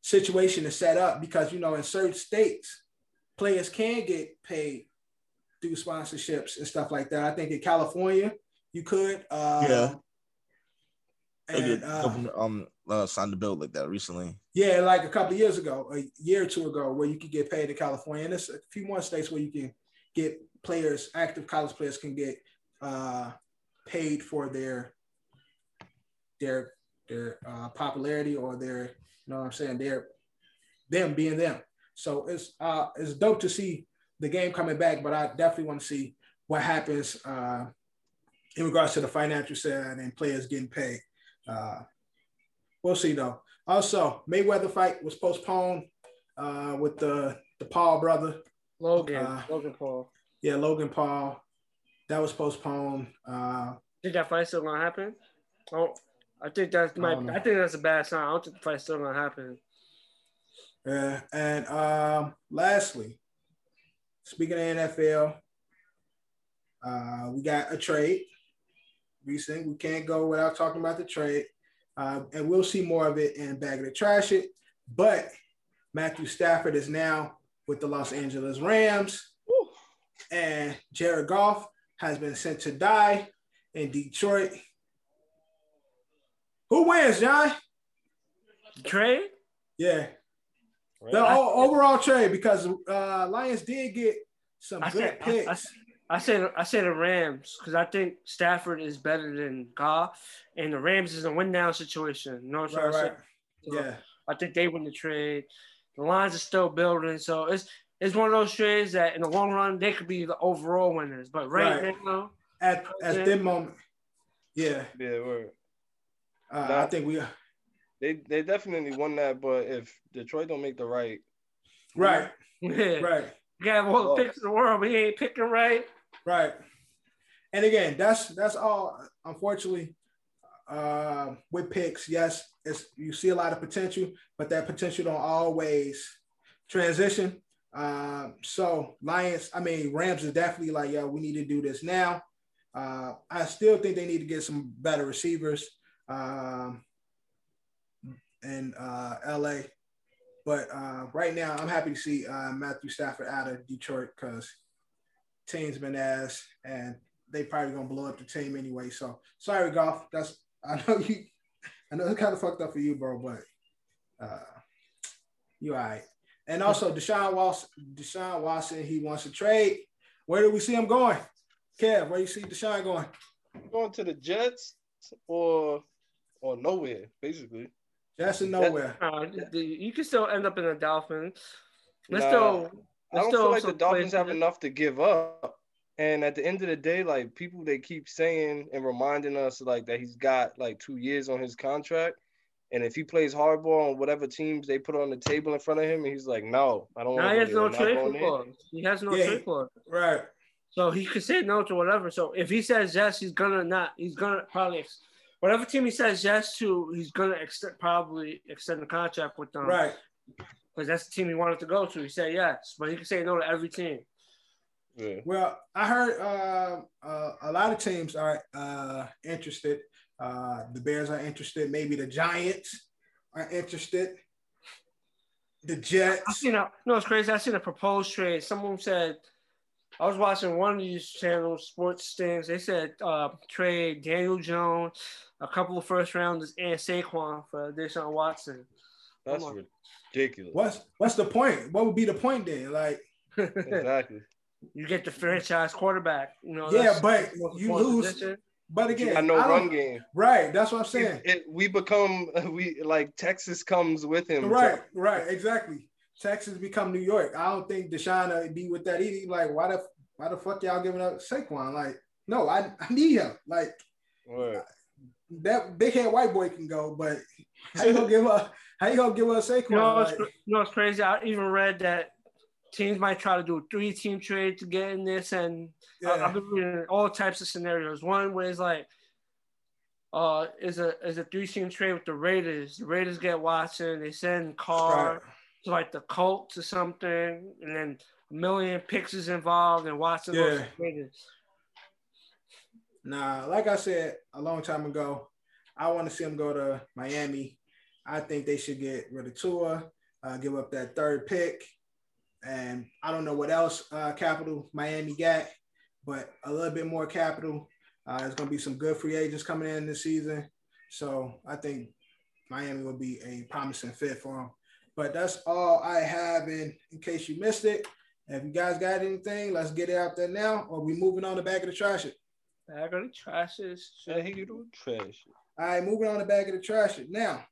situation is set up? Because you know, in certain states, players can get paid through sponsorships and stuff like that. I think in California, you could. Uh, Yeah. And, uh, um uh, signed a bill like that recently. yeah, like a couple of years ago, a year or two ago, where you could get paid in California, and there's a few more states where you can get players, active college players, can get uh, paid for their their their uh, popularity or their, you know, what I'm saying, their them being them. So it's uh, it's dope to see the game coming back, but I definitely want to see what happens uh, in regards to the financial side and players getting paid. Uh, we'll see though. Also, Mayweather fight was postponed uh, with the the Paul brother. Logan, Uh, Logan Paul. Yeah, Logan Paul. That was postponed. Uh, Think that fight still gonna happen? Oh, I think that's I might. don't know. I think that's a bad sign. I don't think the fight's still gonna happen. Yeah, and um, lastly, speaking of NFL, uh, we got a trade recent. We can't go without talking about the trade, uh, and we'll see more of it in Bag of the Trash It. But Matthew Stafford is now with the Los Angeles Rams. and Jared Goff has been sent to die in Detroit. Who wins, John? Trade? Yeah, Right? the o- overall trade because uh, Lions did get some I good said- I- I- picks. I say I say the Rams because I think Stafford is better than Goff, and the Rams is a win now situation. You know what I'm right, saying? right. So Yeah, I think they win the trade. The Lions are still building, so it's it's one of those trades that in the long run they could be the overall winners. But right, Right. now, At at Yeah. that moment, yeah, Yeah, word. uh, I think we They they definitely won that, but if Detroit don't make the right, right, <laughs> yeah, right. you got all the picks in the world, but he ain't picking right. Right. And again, that's that's all. Unfortunately, uh, with picks, yes, it's you see a lot of potential, but that potential don't always transition. Um, so Lions, I mean Rams is definitely like, yo, we need to do this now. Uh, I still think they need to get some better receivers um, in uh, LA. But uh, right now, I'm happy to see uh, Matthew Stafford out of Detroit because team's been ass, and they probably gonna blow up the team anyway. So sorry, Goff. That's I know you. I know it's kind of fucked up for you, bro, but uh, you all right. And also, Deshaun Watson, Deshaun Watson, he wants to trade. Where do we see him going? Kev, where you see Deshaun going? going to the Jets or or nowhere, basically. Just in nowhere. Uh, you can still end up in the Dolphins. Let's Nah, still. I let's don't still feel like the Dolphins have enough to give up. And at the end of the day, like people they keep saying and reminding us like that he's got like two years on his contract. And if he plays hardball on whatever teams they put on the table in front of him, and he's like, No, I don't Now he want has to no trade clause. He has no Yeah, trade clause. Right. So he could say no to whatever. So if he says yes, he's gonna not. He's gonna probably ex- whatever team he says yes to, he's gonna extend, probably extend the contract with them. Right. Because that's the team he wanted to go to. He said yes, but he can say no to every team. Yeah. Well, I heard uh, uh, a lot of teams are uh, interested. Uh, the Bears are interested. Maybe the Giants are interested. The Jets. I Jets. seen a no, it's crazy. I seen a proposed trade. Someone said I was watching one of these channels, sports things. They said uh, trade Daniel Jones, a couple of first rounders, and Saquon for Deshaun Watson. That's ridiculous. What's what's the point? What would be the point then? Like, Exactly. <laughs> you get the franchise quarterback. You know. yeah, but you lose. position. But You again, got no I don't- run game. Right. That's what I'm saying. It, it- we become <laughs> we like Texas comes with him. Right. Right. Exactly. Texas become New York. I don't think Deshaun would be with that either. Like, why the why the fuck y'all giving up Saquon? Like, no, I, I need him. Like Word. that big head white boy can go, but how you gonna give up? How you gonna give up Saquon? You know, it's, Like, you know, it's crazy. I even read that teams might try to do a three-team trade to get in this, and I- yeah, I've been reading all types of scenarios. One where it's like, uh, is a is a three-team trade with the Raiders. The Raiders get Watson. They send Carr Right. Like the Colts or something, and then a million picks is involved, and Watson Yeah. Nah, like I said a long time ago, I want to see him go to Miami. I think they should get rid of Tua, uh, give up that third pick, and I don't know what else uh, capital Miami got, but a little bit more capital. Uh, there's going to be some good free agents coming in this season, so I think Miami will be a promising fit for him. But that's all I have. In in case you missed it, if you guys got anything, let's get it out there now, or we moving on the back of the trash it. Bag of the trashes. Yeah, he do trash. All right, moving on the back of the trash. it. Now,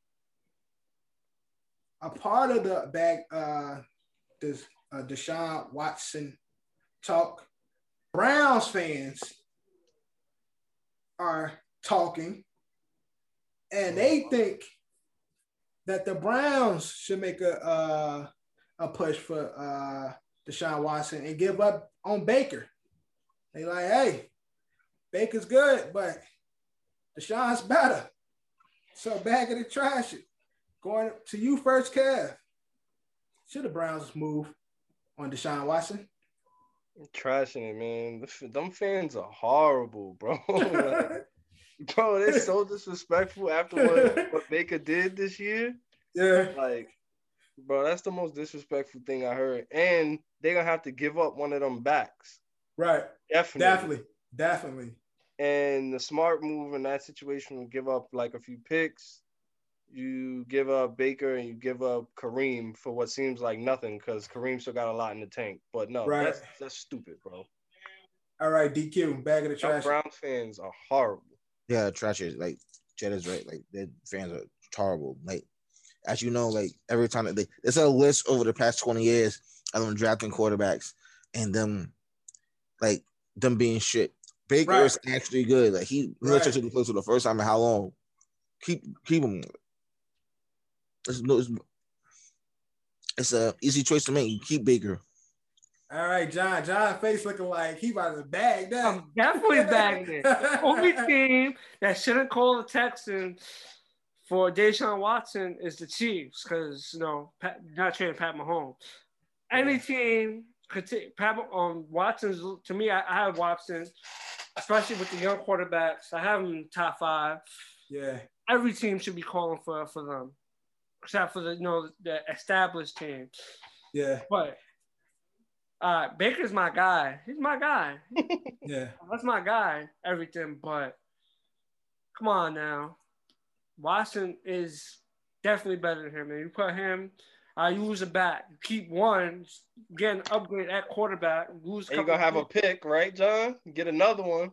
a part of the back, uh, this uh, Deshaun Watson talk, Browns fans are talking, and they think that the Browns should make a uh, a push for uh, Deshaun Watson and give up on Baker. They like, hey, Baker's good, but Deshaun's better. So back of the trash it. Going to you first, Kev. Should the Browns move on Deshaun Watson? Trashing it, man. Them fans are horrible, bro. <laughs> Like, <laughs> bro, they're so disrespectful after what, what <laughs> Baker did this year. yeah. Like, bro, that's the most disrespectful thing I heard. And they're gonna have to give up one of them backs. Right. Definitely. Definitely. Definitely. And the smart move in that situation would give up like a few picks. You give up Baker and you give up Kareem for what seems like nothing because Kareem still got a lot in the tank. But no, Right. that's that's stupid, bro. All right, DQ, bag of the Y'all trash. Browns fans are horrible. Yeah, trash is like Jed is right. Like their fans are horrible. Like as you know, like every time they there's a list over the past 20 years of them drafting quarterbacks and them like them being shit. Baker Right. is actually good. Like he Right. right. to the place for the first time in how long? Keep keep him. It's, no, it's, it's a easy choice to make. You keep Baker. All right, John. John face looking like he about to bag that. I'm definitely bagging it. The only <laughs> team that shouldn't call the Texans for Deshaun Watson is the Chiefs because you know Pat, not trading Pat Mahomes. Any team could take Pat um, Watson's to me. I, I have Watson, especially with the young quarterbacks. I have him top five. yeah, Every team should be calling for for them, except for the you know the established teams. yeah, But uh, Baker's my guy. He's my guy. <laughs> yeah. That's my guy, everything, but come on now. Watson is definitely better than him. And you put him, uh, you lose a back. You keep one, get an upgrade at quarterback, lose you're gonna have a pick, right, John? Get another one.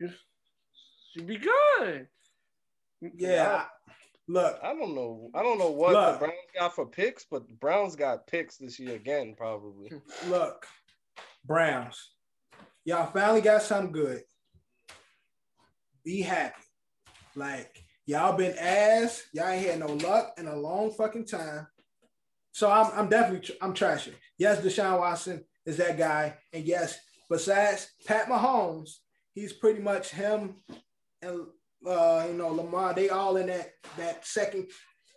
should be good. Yeah. Look, I don't know. I don't know what Look. the Browns got for picks, but the Browns got picks this year again, probably. look, Browns. Y'all finally got something good. Be happy. Like y'all been ass. Y'all ain't had no luck in a long fucking time. So I'm I'm definitely I'm trashing. Yes, Deshaun Watson is that guy, and yes, besides Pat Mahomes, he's pretty much him and uh, you know Lamar. They all in that that second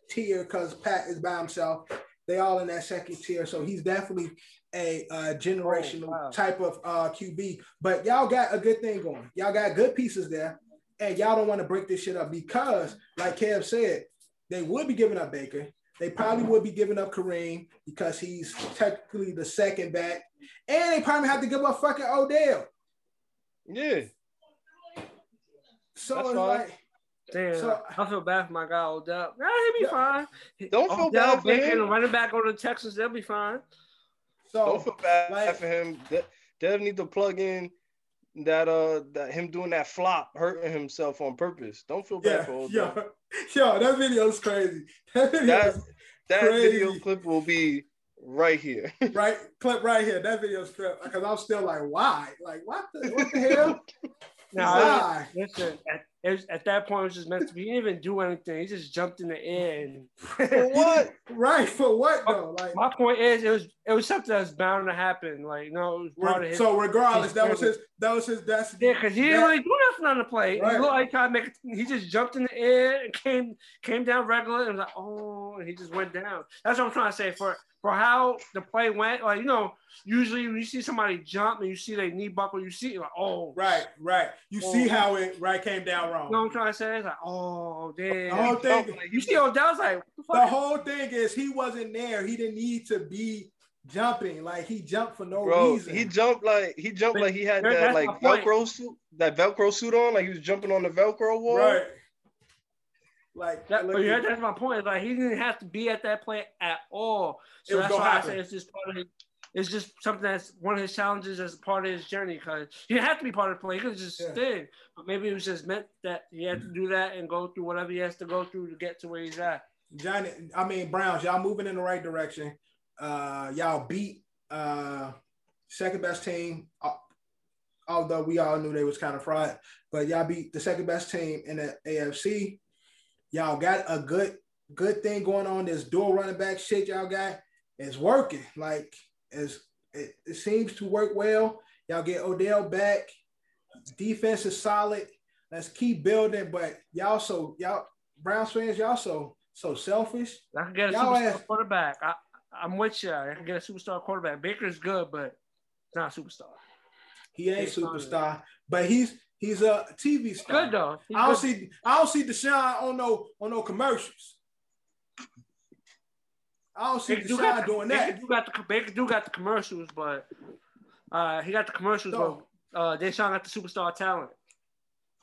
tier because Pat is by himself. They all in that second tier, so he's definitely a uh, generational Oh, wow. type of uh, QB. But y'all got a good thing going. Y'all got good pieces there, and y'all don't want to break this shit up because, like Kev said, they would be giving up Baker. They probably would be giving up Kareem because he's technically the second back, and they probably have to give up fucking Odell. Yeah. So That's it's fine. like, Damn, So- I feel bad for my guy Odell. Nah, he'll be Yeah. fine. Don't feel Odell, bad for Baker, him. running back over to Texas, they'll be fine. so Don't feel bad like- for him. They, they need to plug in that uh that him doing that flop, hurting himself on purpose. Don't feel bad yeah, for Odell. yo, <laughs> yo, that video's crazy. <laughs> That video, That that video clip will be right here. <laughs> right clip right here. That video's clip because I'm still like, why? Like, what the what the hell? Now, I- why? listen, at, was, at that point, it was just meant to be. He didn't even do anything. He just jumped in the air. And For <laughs> what? Right for what though? Like, My point is, it was it was something that was bound to happen. Like, know, it was part of his. so regardless, that was his- his. That was his destiny. yeah, because he didn't that- really do nothing on the play. Right. He looked like make. He just jumped in the air and came came down regular and was like, oh, and he just went down. That's what I'm trying to say. For for how the play went, like you know, usually when you see somebody jump and you see their knee buckle, you see like, oh, Right, right. You Oh. see how it right came down wrong. You know what I'm trying to say? It's like, oh, damn. The whole thing, Like, you see Odell's like, what the the whole thing is he wasn't there. He didn't need to be jumping. Like he jumped for no Bro, reason. he jumped like he jumped But like he had that like. Velcro suit, that Velcro suit on, like he was jumping on the Velcro wall. right. Like, That, but yeah, at- that's my point. Like he didn't have to be at that play at all. So that's why I say it's just part of his, it's just something that's one of his challenges as part of his journey. Because he didn't have to be part of the play. He could just Yeah. stayed. But maybe it was just meant that he had to do that and go through whatever he has to go through to get to where he's at. Johnny, I mean Browns, y'all moving in the right direction. Uh, y'all beat uh second best team. uh, Although we all knew they was kind of fraud, but y'all beat the second best team in the AFC. Y'all got a good good thing going on. This dual running back shit y'all got is working. Like it, it seems to work well. Y'all get Odell back. Defense is solid. Let's keep building. But y'all so y'all Browns fans, y'all so so selfish. I can get a Y'all superstar ass- quarterback. I, I'm with you. I can get a superstar quarterback. Baker's good, but not a superstar. He ain't superstar, but he's he's a TV star. Good though. He's I don't good. see I don't see Deshaun on no on no commercials. I don't see Baker got Deshaun the- doing Baker that. do got the Baker do got the commercials, but uh, he got the commercials. No. But uh, Deshaun got the superstar talent.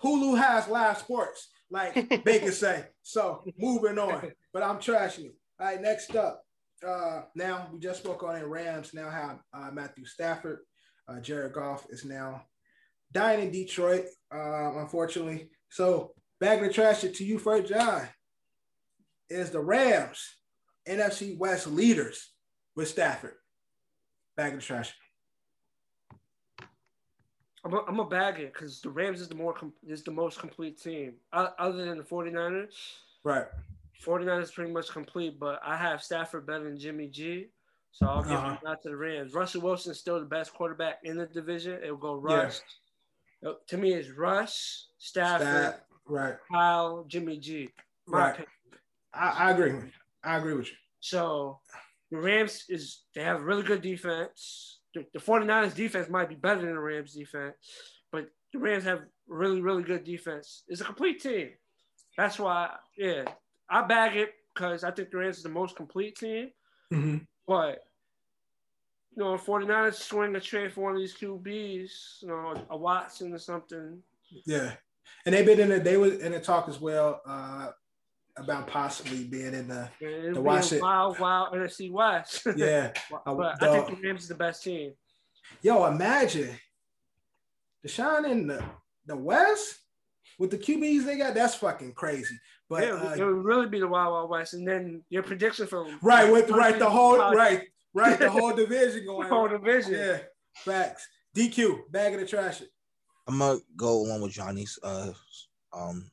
Hulu has live sports, like Baker say. So moving on, but I'm trashing it. All right, next up. Uh, now we just spoke on it. Rams now have uh, Matthew Stafford. Uh, Jared Goff is now dying in Detroit, um, unfortunately. So back to trash it to you first, John. Is the Rams NFC West leaders with Stafford? Back of the trash. I'm a, I'm a bag it because the Rams is the more com- is the most complete team uh, other than the 49ers. Right. 49ers is pretty much complete, but I have Stafford better than Jimmy G. So I'll give Uh-huh. it out to the Rams. Russell Wilson is still the best quarterback in the division. It will go Russ. To me, it's Russ, Stafford, Stat. Right. Kyle, Jimmy G. Right. I, I agree. I agree with you. So the Rams is they have really good defense. The, the 49ers defense might be better than the Rams defense, but the Rams have really, really good defense. It's a complete team. That's why, yeah, I bag it because I think the Rams is the most complete team. Mm-hmm. But you know, 49ers swing a trade for one of these QBs, you know, a Watson or something. Yeah, and they've been in the they were in the talk as well uh, about possibly being in the And it'll To be watch a it. wild, wild NFC West. <laughs> yeah. but Uh, I think the- the Rams is the best team. Yo, imagine Deshaun in the the West with the QBs they got. That's fucking crazy. But yeah, uh, it would really be the Wild Wild West. And then your prediction for right with right the whole right right the <laughs> whole division going. The whole division. Yeah, facts. DQ bag of the trash. It. I'm gonna go along with Johnny's. Uh, um,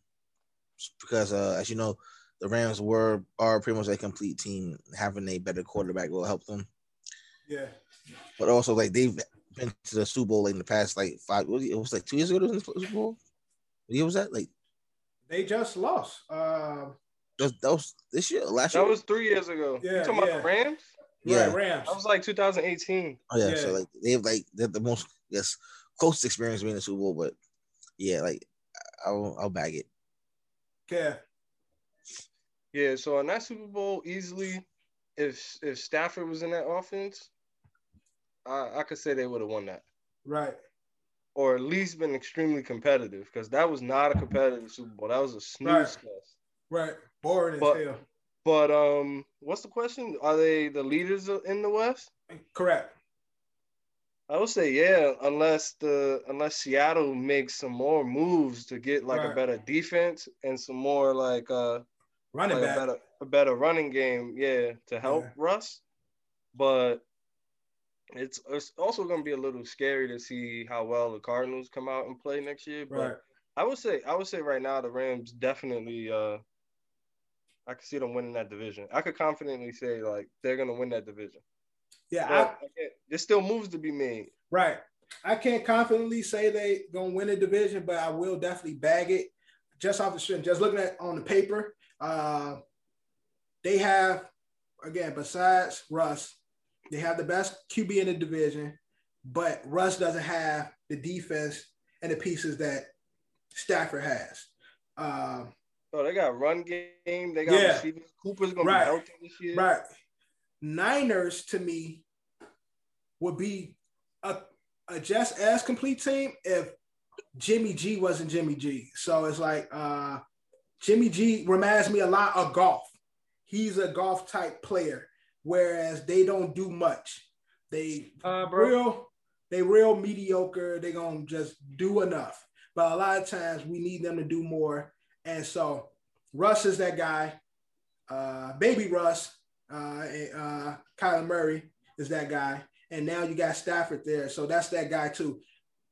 because uh, as you know, the Rams were are pretty much a complete team. Having a better quarterback will help them. Yeah, But also, like they've been to the Super Bowl like in the past like five. What was it, it was like two years ago. They was in the Super Bowl. What year was that? Like they just lost. Um, that, that was this year, last That year. That was three years ago. Yeah, you talking yeah. about the Rams? Yeah. right, Rams. That was like 2018. oh yeah, yeah. so like they have like they're the most yes closest experience being in the Super Bowl. But yeah, like I'll I'll bag it. Yeah, Yeah, so in that Super Bowl, easily, if if Stafford was in that offense, I, I could say they would have won that, right. or at least been extremely competitive, because that was not a competitive Super Bowl. That was a snooze Right. fest. Right. Boring as hell. But um, what's the question? Are they the leaders in the West? Correct. I would say yeah, unless the unless Seattle makes some more moves to get like Right. a better defense and some more like uh Running like a back. better a better running game, yeah, to help Yeah. Russ. But it's it's also gonna be a little scary to see how well the Cardinals come out and play next year. But Right. I would say I would say right now the Rams definitely uh I could see them winning that division. I could confidently say like they're gonna win that division. Yeah. I, I there's still moves to be made. right. I can't confidently say they gonna win the division, but I will definitely bag it. Just off the strength, just looking at on the paper, uh, they have again besides Russ, they have the best QB in the division, but Russ doesn't have the defense and the pieces that Stafford has. Um, Oh, they got run game. They got Yeah. receivers. Cooper's gonna Right. be healthy this year. Right. Niners to me would be a, a just as complete team if Jimmy G wasn't Jimmy G. So it's like uh Jimmy G reminds me a lot of Goff. He's a Goff type player, whereas they don't do much. They Uh, bro. real they real mediocre. They gonna just do enough. But a lot of times we need them to do more. And so Russ is that guy. Uh, baby Russ, uh, uh, Kyler Murray is that guy. And now you got Stafford there. So that's that guy too.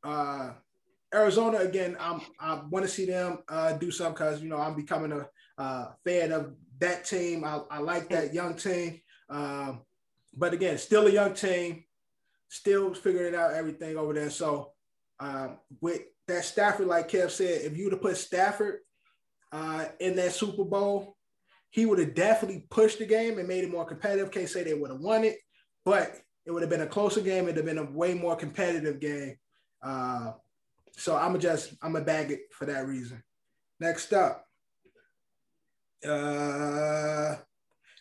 Uh, Arizona again. I'm, I want to see them uh, do something because you know I'm becoming a uh, fan of that team. I, I like that young team. Um, but again, still a young team, still figuring out everything over there. So um, with that Stafford, like Kev said, if you would have put Stafford uh, in that Super Bowl, he would have definitely pushed the game and made it more competitive. Can't say they would have won it, but it would have been a closer game. It'd have been a way more competitive game. Uh, so I'm just I'm gonna bag it for that reason. Next up, uh,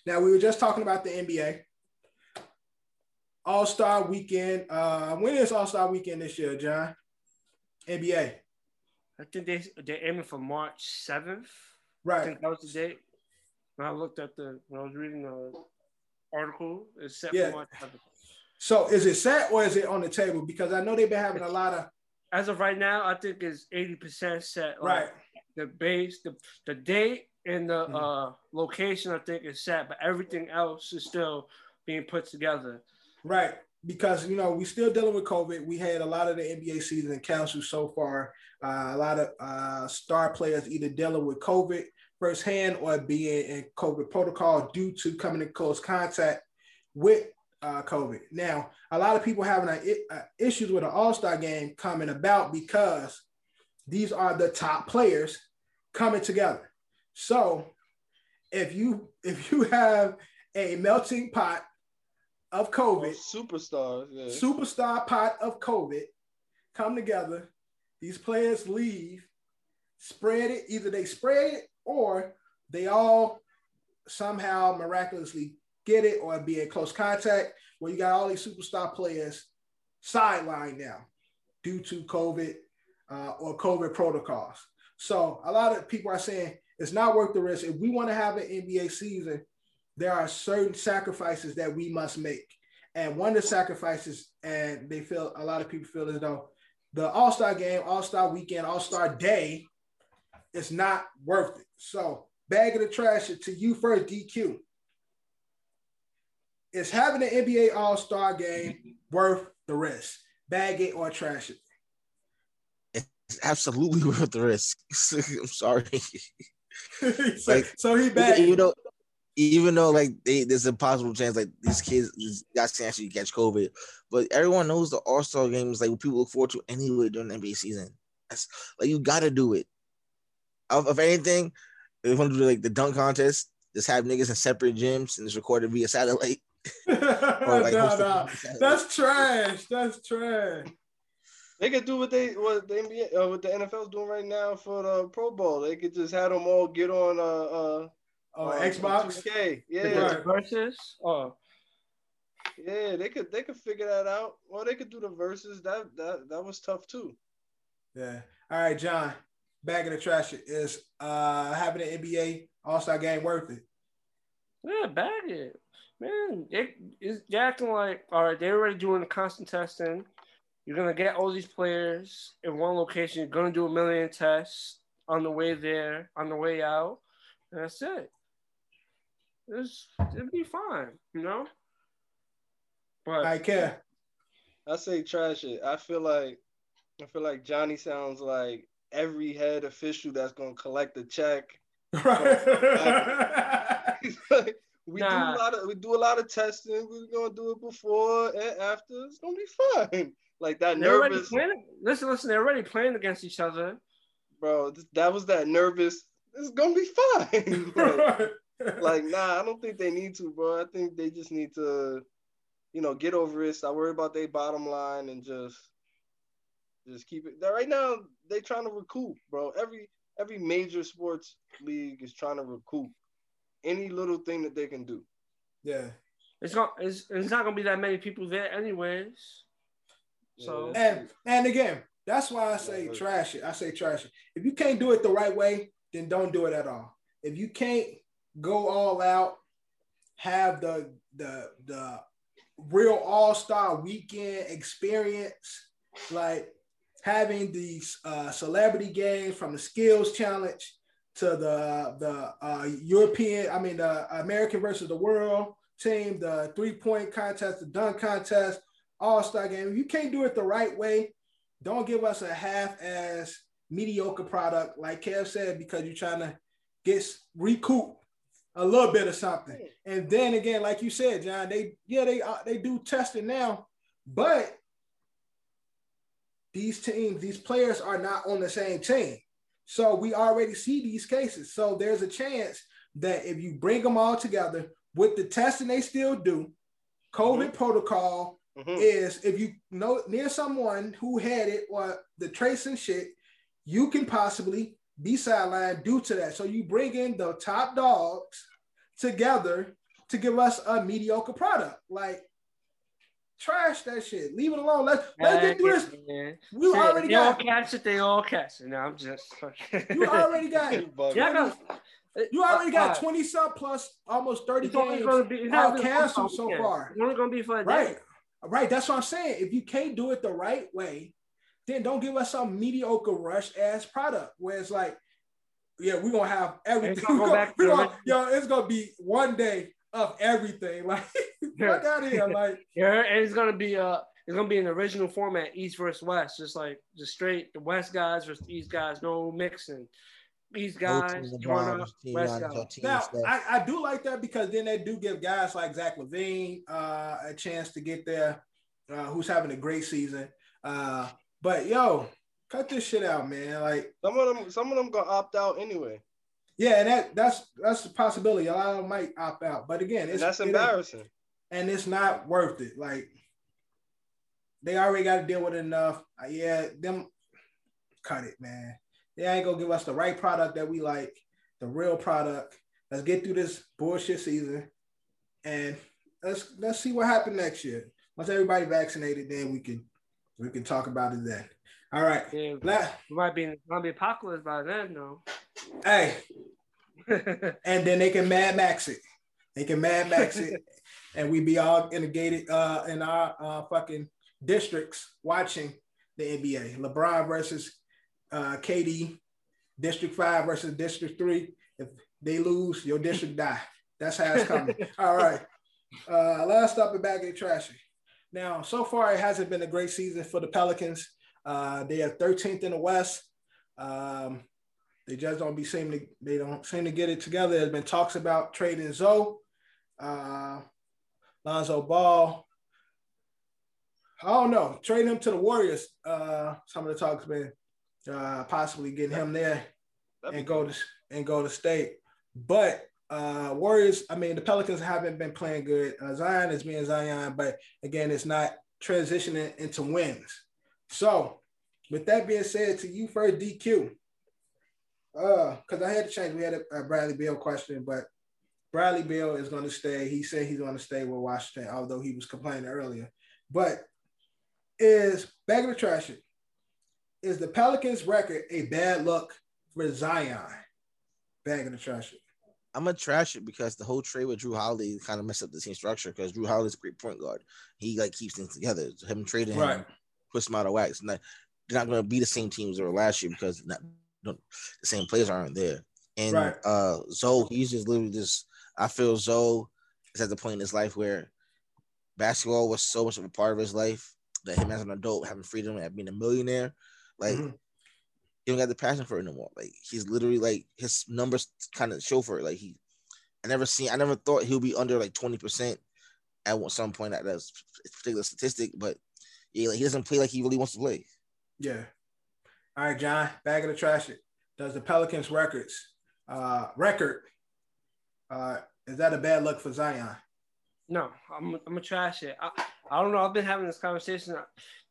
now we were just talking about the NBA All Star Weekend. Uh, when is All Star Weekend this year, John? NBA, I think they they're aiming for March seventh. Right. I think that was the date. When I looked at the when I was reading the article, it's set Yeah. for March seventh. So is it set or is it on the table? Because I know they've been having a lot of As of right now, I think it's eighty percent set. Like, right. The base, the the date and the Mhm. uh location, I think is set, but everything else is still being put together. Right. Because you know we're still dealing with COVID. We had a lot of the NBA season canceled so far. Uh, a lot of uh, star players either dealing with COVID firsthand or being in COVID protocol due to coming in close contact with uh, COVID. Now, a lot of people having a, a issues with an All Star game coming about because these are the top players coming together. So, if you <laughs> if you have a melting pot of COVID, superstars, yeah. superstar pot of COVID come together. These players leave, spread it. Either they spread it or they all somehow miraculously get it or be in close contact. Where you got all these superstar players sidelined now due to COVID uh, or COVID protocols. So a lot of people are saying it's not worth the risk. If we want to have an NBA season, there are certain sacrifices that we must make. And one of the sacrifices, and they feel a lot of people feel as though the All Star game, All Star weekend, All Star day is not worth it. So, bag of the trash it to you first, DQ. Is having an NBA All Star game worth the risk? Bag it or trash it? It's absolutely <laughs> worth the risk. <laughs> I'm sorry. <laughs> so, like, so he bagged. You know, even though like they, there's a possible chance like these kids got to actually catch COVID, but everyone knows the All Star game is like what people look forward to anyway during the NBA season. That's like you got to do it. Of, of anything, if you want to do like the dunk contest, just have niggas in separate gyms and it's recorded via satellite. <laughs> or, like, <laughs> no, no. That's trash. That's trash. They could do what they what the NBA uh, what the NFL's doing right now for the Pro Bowl. They could just have them all get on uh uh uh, Xbox. 2K. Yeah. The versus. Oh. Yeah, they could they could figure that out. Or they could do the verses. That that that was tough too. Yeah. All right, John. Back in the trash is uh having an NBA All Star game worth it? Yeah, bag it, man. It is acting like all right. They're already doing the constant testing. You're gonna get all these players in one location. You're gonna do a million tests on the way there, on the way out. And that's it it's it'd be fine, you know. But I care. I say trash it. I feel like I feel like Johnny sounds like every head official that's gonna collect a check. <laughs> Right. <laughs> we nah. do a lot of we do a lot of testing. We're gonna do it before and after. It's gonna be fine. <laughs> Like that they're nervous. Playing, listen, listen. They're already playing against each other. Bro, that was that nervous. It's gonna be fine. like, like, nah, I don't think they need to, bro. I think they just need to, you know, get over it. Stop worry about their bottom line and just, just keep it. Right now, they trying to recoup, bro. Every every major sports league is trying to recoup any little thing that they can do. Yeah, it's not. It's, it's not gonna be that many people there, anyways. So and and again, that's why I say trash it. I say trash it. If you can't do it the right way, then don't do it at all. If you can't go all out, have the the the real all star weekend experience, like having these uh, celebrity games from the skills challenge to the the uh, European, I mean the American versus the world team, the three point contest, the dunk contest, all star game. If you can't do it the right way, don't give us a half ass mediocre product like Kev said because you're trying to get recoup a little bit of something. And then again, like you said, John, they yeah they uh, they do testing now, but these teams, these players are not on the same team. So we already see these cases. So there's a chance that if you bring them all together with the testing they still do, COVID mm-hmm. protocol mm-hmm. is if you know near someone who had it or the tracing shit, you can possibly be sidelined due to that. So you bring in the top dogs together to give us a mediocre product. Like trash that shit. Leave it alone. Let's let's get through this. We hey, already they got. all catch it. They all catch it. No, I'm just. you already got. <laughs> yeah, you already got uh, 20 sub plus almost 30 it's games gonna be, it's all canceled so far. It's only gonna be for a right. Right. That's what I'm saying. If you can't do it the right way, then don't give us some mediocre rush ass product where it's like, yeah, we're gonna have everything. Gonna go <laughs> back to gonna, yo, it's gonna be one day of everything. <laughs> Like, fuck out of here. Like, <laughs> Yeah, and it's gonna be uh it's gonna be an original format, East versus West, just like just straight the West guys versus East guys, no mixing. East guys, Team join LeBron, West guys. Now I, I do like that because then they do give guys like Zach LaVine uh, a chance to get there, uh, who's having a great season. Uh, but yo, cut this shit out, man. Like, Some of them, some of them gonna opt out anyway, yeah, and that that's that's a possibility. A lot of them might opt out, but again, it's that's it embarrassing. and it's not worth it. Like they already got to deal with it enough. Uh, yeah, them cut it, man. They ain't gonna give us the right product that we like, the real product. Let's get through this bullshit season, and let's let's see what happens next year. Once everybody vaccinated, then we can we can talk about it then. All right, Yeah, La- we might be might be apocalypse by then though. hey, <laughs> and then they can Mad Max it. They can Mad Max it, <laughs> and we be all in the uh, in our uh, fucking districts watching the NBA. LeBron versus uh, KD, District Five versus District Three. If they lose, your district die. That's how it's coming. <laughs> all right. Uh, last up and back in trashy. Now, so far, it hasn't been a great season for the Pelicans. Uh, they are 13th in the West. Um, they just don't be seem to they don't seem to get it together. There's been talks about trading Zoe, uh, Lonzo Ball. I don't know, trading him to the Warriors. Uh, some of the talks been uh, possibly getting him there That'd and go to and go to state. But uh, Warriors, I mean, the Pelicans haven't been playing good. Uh, Zion is being Zion, but again, it's not transitioning into wins. So, with that being said, to you first, DQ. Uh, because I had to change. We had a, a Bradley Beal question, but Bradley Beal is going to stay. He said he's going to stay with Washington, although he was complaining earlier. But is back of the trash it. Is the Pelicans record a bad look for Zion? Bag of the trash it. I'm gonna trash it because the whole trade with Jrue Holiday kind of messed up the team structure because Jrue Holiday's a great point guard. He like keeps things together. So him trading him Right. puts him out of wax. Not, they're not gonna be the same teams they were last year because not, don't, the same players aren't there. And Right. uh Zoe, he's just literally just I feel Zoe is at the point in his life where basketball was so much of a part of his life that him as an adult having freedom and being a millionaire, like Mhm. He don't got the passion for it no more. Like he's literally like his numbers kind of show for it. Like he, I never seen, I never thought he'll be under like twenty percent at some point at that particular statistic. But yeah, like he doesn't play like he really wants to play. Yeah. All right, John. Bag of the trash it. Does the Pelicans records uh record uh is that a bad look for Zion? No, I'm I'm gonna trash it. I, I don't know. I've been having this conversation.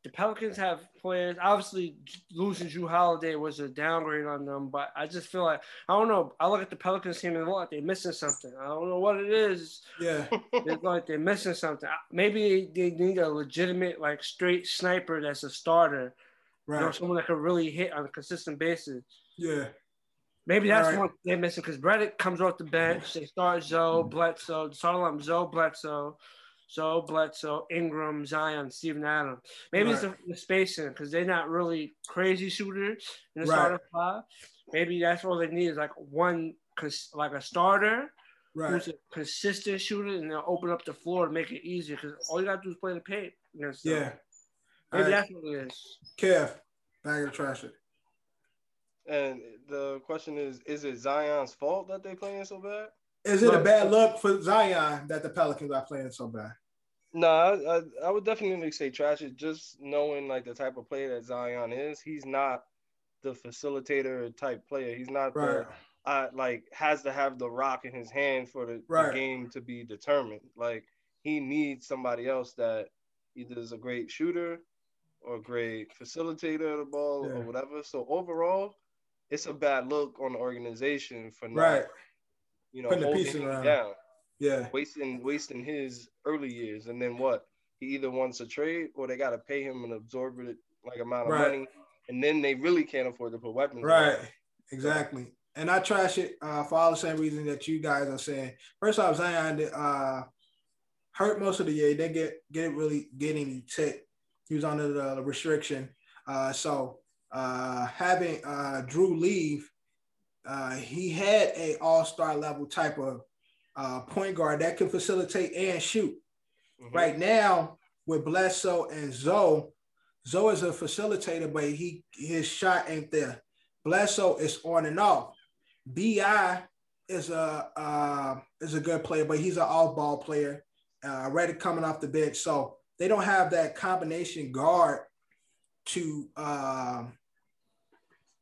The Pelicans have players. Obviously, losing Jrue Holiday was a downgrade on them, but I just feel like I don't know. I look at the Pelicans team and look like they're missing something. I don't know what it is. Yeah. <laughs> It's like they're missing something. Maybe they, they need a legitimate, like straight sniper that's a starter. You know, Right. someone that can really hit on a consistent basis. Yeah. Maybe that's Right. one they're missing because Redick comes off the bench. They start Zoe, mm-hmm. Bledsoe, start them Zoe, Bledsoe, Zoe, Bledsoe, Ingram, Zion, Steven Adams. Maybe it's Right. the, the spacing because they're not really crazy shooters in the Right. starting five. Maybe that's all they need is like one, like a starter Right. who's a consistent shooter, and they'll open up the floor to make it easier because all you gotta do is play the paint. against them. Yeah. All Maybe right. that's what it is. Kev. Bag of trash it. And the question is, is it Zion's fault that they're playing so bad? Is it a bad look for Zion that the Pelicans are playing so bad? No, I, I, I would definitely say trash it. Just knowing like the type of player that Zion is, he's not the facilitator type player. He's not Right. the uh, like has to have the rock in his hand for the, Right. the game to be determined. Like he needs somebody else that either is a great shooter or a great facilitator of the ball Yeah. or whatever. So overall, it's a bad look on the organization for not, Right. you know, Putting the holding him around. down Yeah. wasting wasting his early years, and then what? He either wants a trade or they got to pay him an absorbent like amount of Right. money, and then they really can't afford to put weapons. Right. Exactly. And I trash it uh, for all the same reason that you guys are saying. First off, Zion uh, hurt most of the year. They get get really getting tick. He was under the restriction. Uh, so uh, having uh, Jrue leave, uh, he had a all star level type of uh, point guard that can facilitate and shoot. Mhm. Right now, with Bledsoe and Zoe, Zoe is a facilitator, but he his shot ain't there. Bledsoe is on and off. Bi is a uh, is a good player, but he's an off ball player, uh, ready coming off the bench. So they don't have that combination guard to um,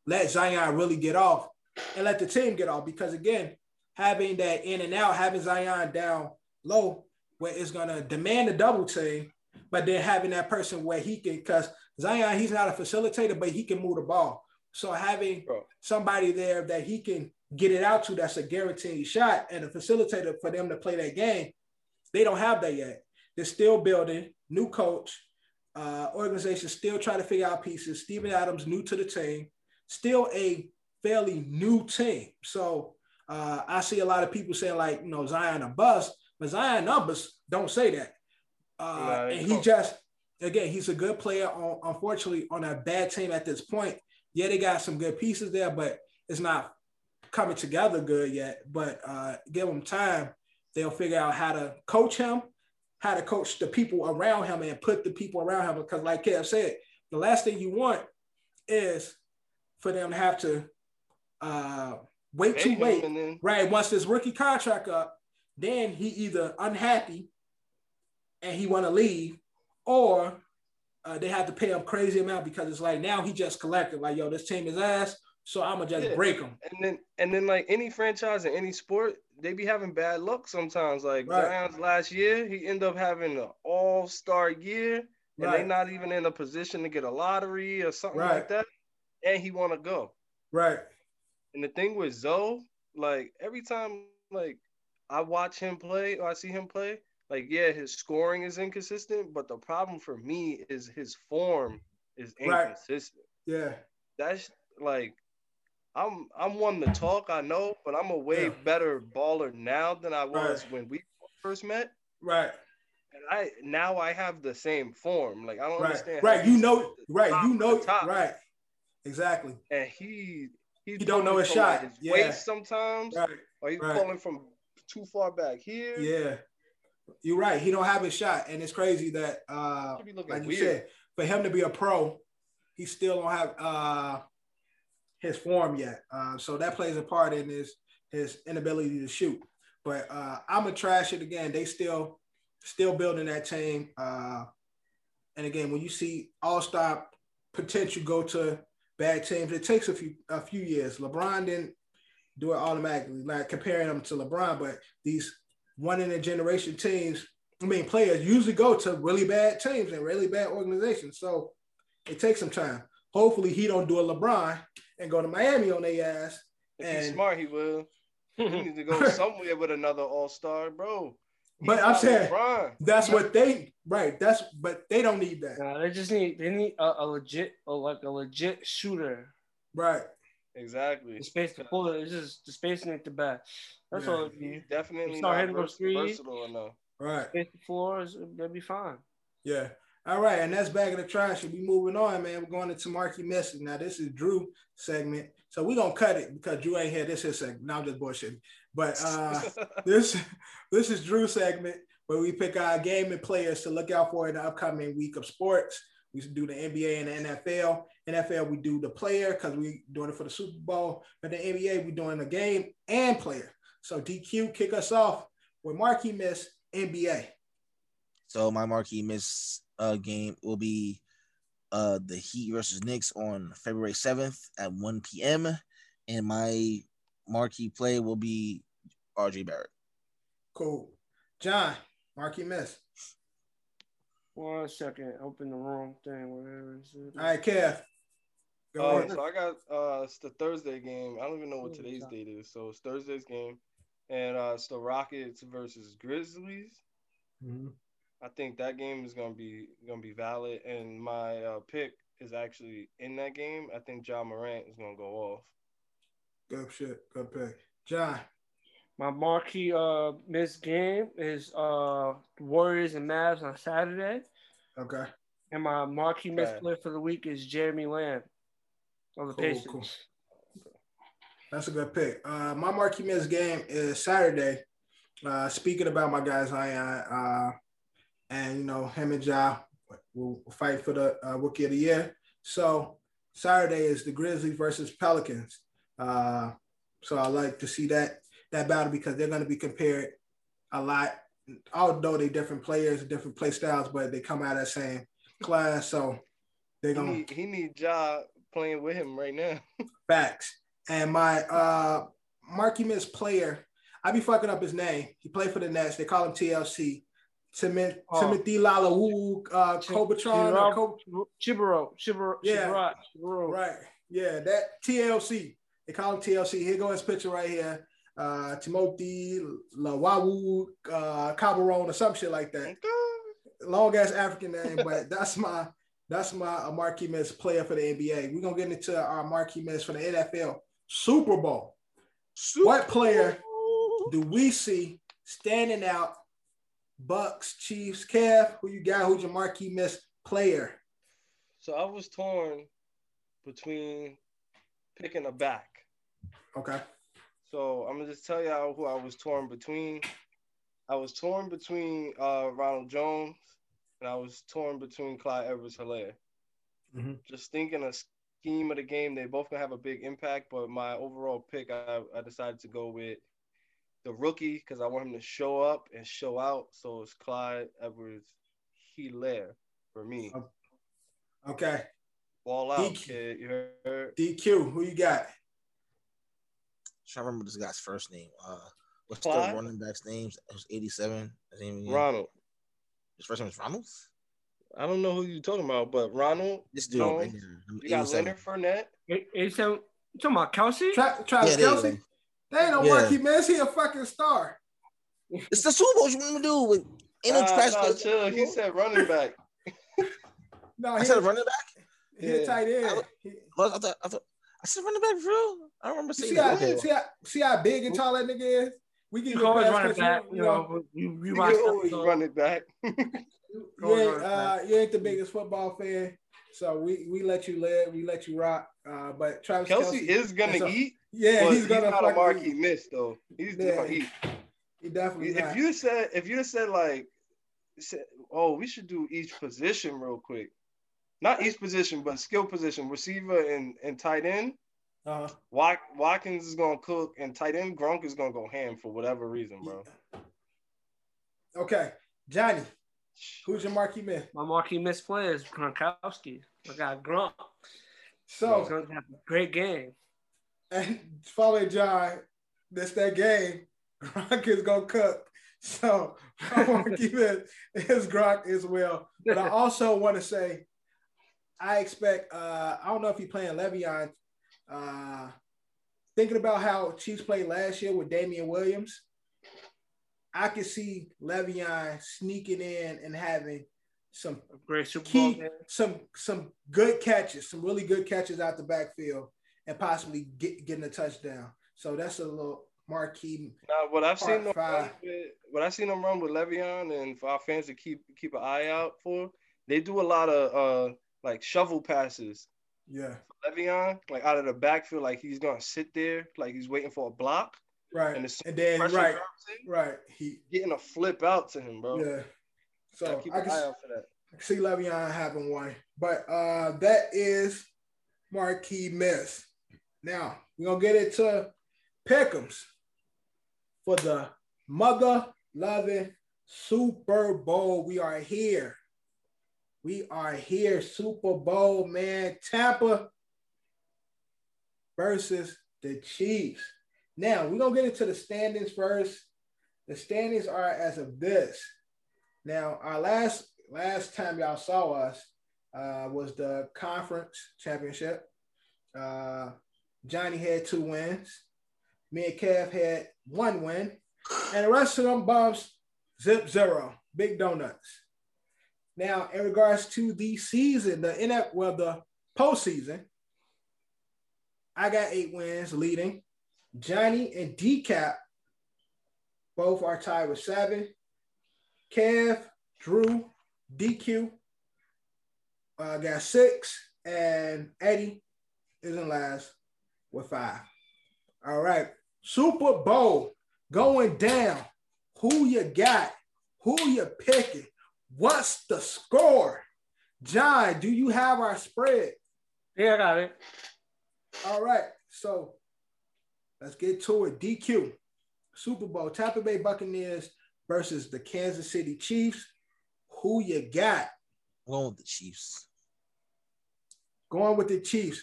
let Zion really get off and let the team get off. Because again, having that in and out, having Zion down low, where it's gonna demand a double team, but then having that person where he can, because Zion, he's not a facilitator, but he can move the ball. So having Bro. somebody there that he can get it out to, that's a guaranteed shot, and a facilitator for them to play that game, they don't have that yet. They're still building, new coach, uh, organization still trying to figure out pieces. Steven Adams new to the team, still a fairly new team. So uh, I see a lot of people saying like, you know, Zion a bust, but Zion numbers don't say that. Uh, they and he just, again, he's a good player. On unfortunately, on a bad team at this point. Yeah, they got some good pieces there, but it's not coming together good yet. But uh, give him time; they'll figure out how to coach him, how to coach the people around him, and put the people around him. Because, like Kev said, the last thing you want is for them to have to uh, wait too late. then Right. Once this rookie contract up, then he either unhappy and he want to leave, or uh, they have to pay him crazy amount because it's like now he just collected like yo, this team is ass, so I'm gonna just Yeah. break him. and then and then like any franchise in any sport, they be having bad luck sometimes. Like Right. Zion's last year, he ended up having an all star year, and they Right. not even in a position to get a lottery or something Right. like that. And he want to go. Right. And the thing with Zoe, like every time like I watch him play or I see him play, like yeah, his scoring is inconsistent, but the problem for me is his form is Right. inconsistent. Yeah. That's like I'm I'm one to talk, I know, but I'm a way Yeah. better baller now than I was Right. when we first met. Right. And I now I have the same form. Like I don't Right. understand. Right. You know. Right. top You know. Right. Exactly. And he He don't know his from, like, shot. his Yeah. waist sometimes, Right. or he's Right. pulling from too far back here. Yeah. You're right. He don't have his shot, and it's crazy that uh, He be looking like you weird. said, for him to be a pro, he still don't have uh, his form yet. Uh, so that plays a part in his his inability to shoot. But uh, I'm gonna trash it again. They still still building that team. Uh, and again, when you see all star potential go to bad teams, it takes a few a few years. LeBron didn't do it automatically, like comparing them to LeBron, but these one in a generation teams, I mean players usually go to really bad teams and really bad organizations. So it takes some time. Hopefully he don't do a LeBron and go to Miami on their ass. If he's And- smart, he will. He needs to go <laughs> somewhere with another all star, bro. He's But I'm saying- LeBron. That's what they right. That's but they don't need that. Nah, they just need they need a, a legit a, like a legit shooter. Right. Exactly. The space the floor it's just the spacing ain't the best. That's Yeah. all it He's needs. definitely start not hitting those vers- threes. versatile enough. Right. Space the floors, they'll be fine. Yeah. All right, and that's back in the trash. And we moving on, man. We're going into Marky Message. Now, this is Drew segment. So we're gonna cut it because Drew ain't here. This is segment. Now I'm just bullshitting. But <laughs> uh this this is Drew segment where we pick our gaming players to look out for in the upcoming week of sports. We do the NBA and the NFL. NFL we do the player because we doing it for the Super Bowl. But the NBA we doing the game and player. So DQ kick us off with Marquee Miss NBA. So my marquee miss uh, game will be uh, the Heat versus Knicks on February 7th at 1 p.m. And my marquee play will be RJ Barrett. Cool. John, Marquee Miss. One second, open the wrong thing. Where is it? All right, Kev. Go Oh, ahead. so I got uh it's the Thursday game. I don't even know what today's date is. So it's Thursday's game. And uh it's the Rockets versus Grizzlies. Mhm. I think that game is gonna be gonna be valid. And my uh pick is actually in that game. I think Ja Morant is gonna go off. Good shit. Good pick. John. My marquee uh missed game is uh Warriors and Mavs on Saturday. Okay. And my marquee missed Okay. player for the week is Jeremy Lamb of the Cool, Pacers. cool. That's a good pick. Uh, my marquee Miss game is Saturday. Uh, speaking about my guys, Zion, uh, and you know him and Ja will fight for the uh, Rookie of the Year. So Saturday is the Grizzlies versus Pelicans. Uh, so I like to see that that battle because they're going to be compared a lot. Although they're different players, different play styles, but they come out of the same class. So they're He gonna need, he need Ja playing with him right now. <laughs> Facts. And my uh Marquee Miss player, I be fucking up his name. He played for the Nets. They call him TLC. Timothy, Oh. Timothy Lalawu, uh, Kobatron. or Kob- Chibaro, Chibaro, Yeah. Chibaro, Chibaro. right. Yeah, that TLC. They call him TLC. Here go his picture right here. Uh, Timothy Lawawu, uh, Cabaron or some shit like that. long ass African name, but <laughs> that's my that's my uh, marquee miss player for the NBA. We're gonna get into our marquee miss for the NFL Super Bowl. What player do we see standing out? Bucks, Chiefs, Kev, who you got? Who's your marquee miss player? So I was torn between picking a back. Okay. So I'm gonna just tell y'all who I was torn between. I was torn between uh, Ronald Jones and I was torn between Clyde Edwards Helaire. Mhm. Just thinking a scheme of the game, they both gonna have a big impact. But my overall pick, I, I decided to go with the rookie because I want him to show up and show out. So it's Clyde Edwards Helaire for me. Okay. Ball out, DQ. kid. You heard? DQ, who you got? Trying to remember this guy's first name. Uh, what's Clyde? the running back's names? It was 87. His, name again? Ronald. His first name was Ronald. I don't know who you're talking about, but Ronald. This dude Jones. right here. number You got 87. Leonard Fournette. Eight- eighty-seven. You talking about Kelce? Tra- Travis Yeah, there you Kelce? go. They ain't no Yeah. marquee miss. He a fucking star. It's the Super Bowl. You want to do? With, ain't no Nah, trash. nah, talk. chill. He said running <laughs> back. No, I he, said running back. he a Yeah. tight end. He- Well, I thought, I thought I said running back for real. I don't remember You saying see that. how, see, how, see how big and tall that nigga is? We can You you always run it back. you, You know, you, you You always run it back. <laughs> you, ain't, uh, you ain't the biggest football fan, so we, we let you live, we let you rock. Uh, but Travis Kelce, Kelce, is gonna so- eat, yeah, he's he's, gonna not a fucking marquee eat. miss though. He's Yeah. gonna eat. He definitely If not. you said, if you said like, said, oh, we should do each position real quick. Not each position, but skill position, receiver and, and tight end. Uh, Wat- Watkins is gonna cook, and tight end Gronk is gonna go ham for whatever reason, bro. okay, Johnny, who's your marquee man? My marquee miss player is Gronkowski. I got Gronk. He's So, gonna have a great game. and following John, that's that game. Gronk is gonna cook. So, my <laughs> marquee man is Gronk as well. But I also want to say, I expect. Uh, I don't know if he's playing Le'Veon. Uh, thinking about how Chiefs played last year with Damien Williams, I could see Le'Veon sneaking in and having some great Super Bowl key, some some good catches, some really good catches out the backfield, and possibly get, getting a touchdown. So that's a little marquee. Now, what I've seen Part them run with, what I've seen them run with Le'Veon, and for our fans to keep keep an eye out for, they do a lot of uh like shovel passes. Yeah, Le'Veon, like out of the backfield, like he's gonna sit there, like he's waiting for a block, right. and And, then right, in, right. He getting a flip out to him, bro. yeah. So Gotta keep I an can, eye out for that. I can see Le'Veon having one, but uh, that is marquee miss. Now we're gonna get into Pick'ems for the mother loving Super Bowl. We are here. We are here. Super Bowl, man. Tampa versus the Chiefs. Now we're gonna get into the standings first. The standings are as of this. Now, our last last time y'all saw us uh, was the conference championship. Uh, Johnny had two wins. Me and Kev had one win, and the rest of them bums zip zero, big donuts. Now, in regards to the season, the NF, well, the postseason, I got eight wins leading. Johnny and Decap both are tied with seven. Kev, Drew, DQ uh, got six, and Eddie is in last with five. All right, Super Bowl going down Who you got? Who you picking? What's the score? John, do you have our spread? Yeah, I got it. All right, so let's get to it. DQ, Super Bowl, Tampa Bay Buccaneers versus the Kansas City Chiefs. Who you got? Going with the Chiefs. Going with the Chiefs.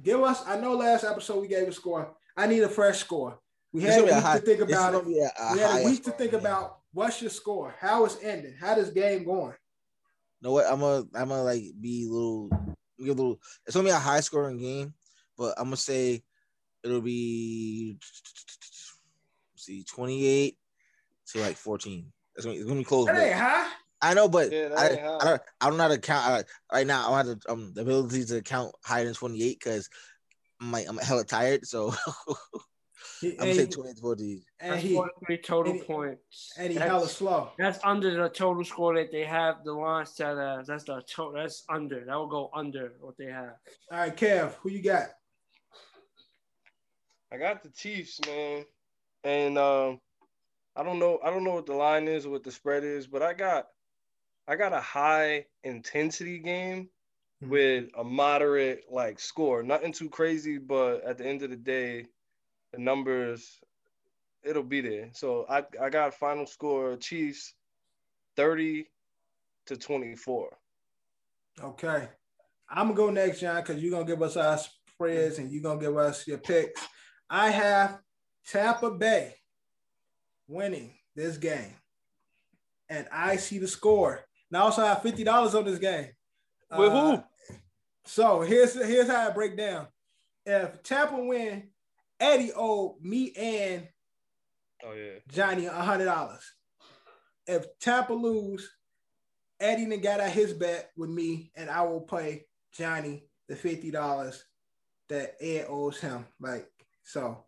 Give us, I know last episode we gave a score. I need a fresh score. We It's had a gonna week high- to think about it. be a- a We had a higher week to think yeah. about what's your score? How is ending? How this game going? know what? I'm gonna I'm gonna like be a little give a little. It's gonna be a high scoring game, but I'm gonna say it'll be see 28 to like 14. It's gonna, it's gonna be close. That but- ain't high. I know, but Yeah, I. I don't I don't know how to count I, right now. I don't have the, um, the ability to count higher than 28 because I'm like I'm hella tired. So He, <laughs> I'm gonna and, say he, 20 to 14. and he 43 total and he- points. and he that's, hella slow. that's under the total score that they have the line set as. That's the total. That's under. That will go under what they have. All right, Kev, who you got? I got the Chiefs, man, and um, I don't know. I don't know what the line is, or what the spread is, but I got, I got a high intensity game Mhm. with a moderate like score. Nothing too crazy, but at the end of the day, the numbers, it'll be there. So I I got final score Chiefs, thirty to twenty four. Okay. I'm gonna go next, John, because you're gonna give us our spreads and you're gonna give us your picks. I have Tampa Bay winning this game. And I see the score. And I also have $50 on this game. With who? Uh, So here's here's how I break down. If Tampa win, Eddie owed me and Oh yeah. Johnny a hundred dollars. If Tampa lose, Eddie then got out his bet with me, and I will pay Johnny the fifty dollars that Ed owes him. Like so,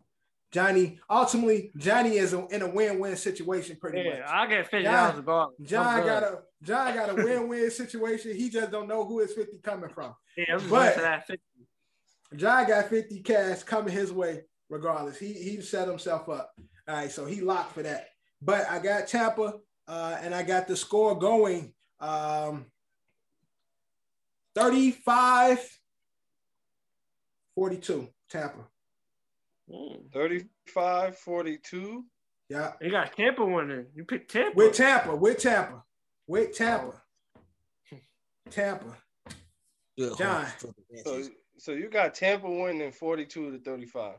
Johnny ultimately Johnny is in a win-win situation pretty Yeah, much. I get fifty John- dollars regardless. John got a John got a win-win <laughs> situation. He just don't know who his fifty coming from. Yeah, I'm but- going for that 50. John got 50 cash coming his way regardless. He he set himself up. All right, so he locked for that. But I got Tampa uh, and I got the score going um, 35 42 Tampa. Mm. 35 42. Yeah. You got Tampa winning. You picked Tampa. With Tampa, with Tampa, with Tampa. Tampa. Good John. hope for the So, so you got Tampa winning 42 to 35.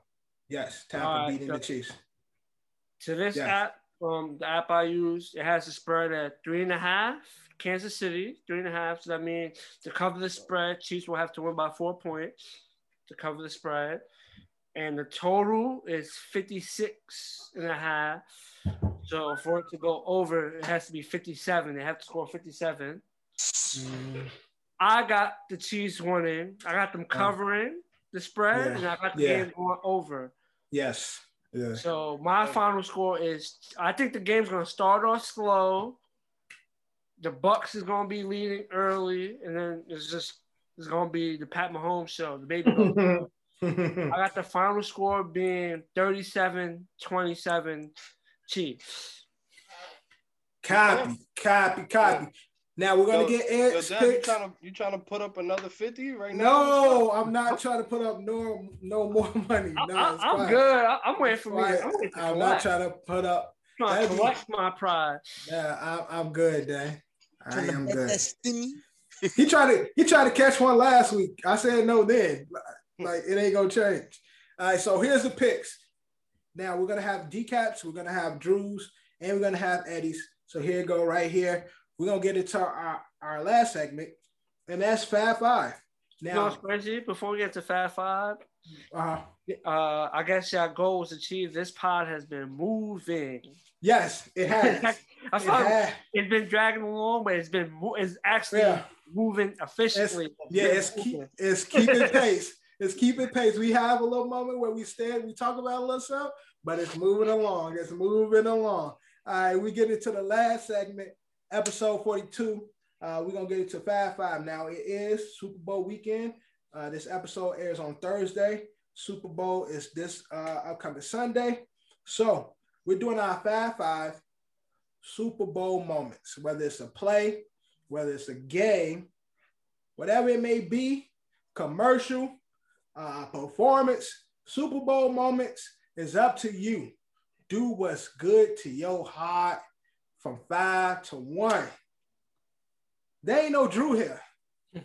Yes, Tampa right, beating so- the Chiefs. To this Yes. app, um, the app I use, it has a spread at three and a half. Kansas City, three and a half. So that means to cover the spread, Chiefs will have to win by four points to cover the spread. And the total is 56 and a half. So for it to go over, it has to be 57. They have to score 57. I got the Chiefs winning. I got them covering the spread, Yeah. and I got the Yeah. game going over. Yes. Yeah. So my final score is I think the game's gonna start off slow. The Bucks is gonna be leading early, and then it's just it's gonna be the Pat Mahomes show. The baby. <laughs> I got the final score being 37-27 Chiefs. copy, copy, copy. Now we're gonna Yo, get Yo, Ed's Dad, you picks. trying to you trying to put up another 50 right now? No, I'm not trying to put up no no more <laughs> money. I, No, I, it's I'm fine. good. I, I'm waiting for me. I'm to I'm not trying to put up. I'm trying to collect my pride. Yeah, I'm, I'm good, Dan. I am good. <laughs> He tried to he tried to catch one last week. I said no then. Hmm. Like it ain't gonna change. All right, so here's the picks. Now we're gonna have decaps, we're gonna have Drews, and we're gonna have Eddies. So here you go, right here. We're gonna get into our, our last segment, and that's Fab Five. You know Now, crazy? Before we get to Fab Five, uh, uh, I guess your goal was achieved. This pod has been moving. yes, it <laughs> has. I It's it's been dragging along, but it's been it's actually Yeah. moving efficiently. Yeah, it's keep, it's keeping <laughs> pace. It's keeping pace. We have a little moment where we stand, we talk about a little stuff, but it's moving along. It's moving along. All right, we get into the last segment, episode 42. Uh, we're gonna get into five five. Now it is Super Bowl weekend. Uh, this episode airs on Thursday. Super Bowl is this uh, upcoming Sunday. So we're doing our five five. Super Bowl moments, whether it's a play, whether it's a game, whatever it may be, commercial, uh, performance, Super Bowl moments is up to you. Do what's good to your heart from five to one. There ain't no Drew here. <laughs>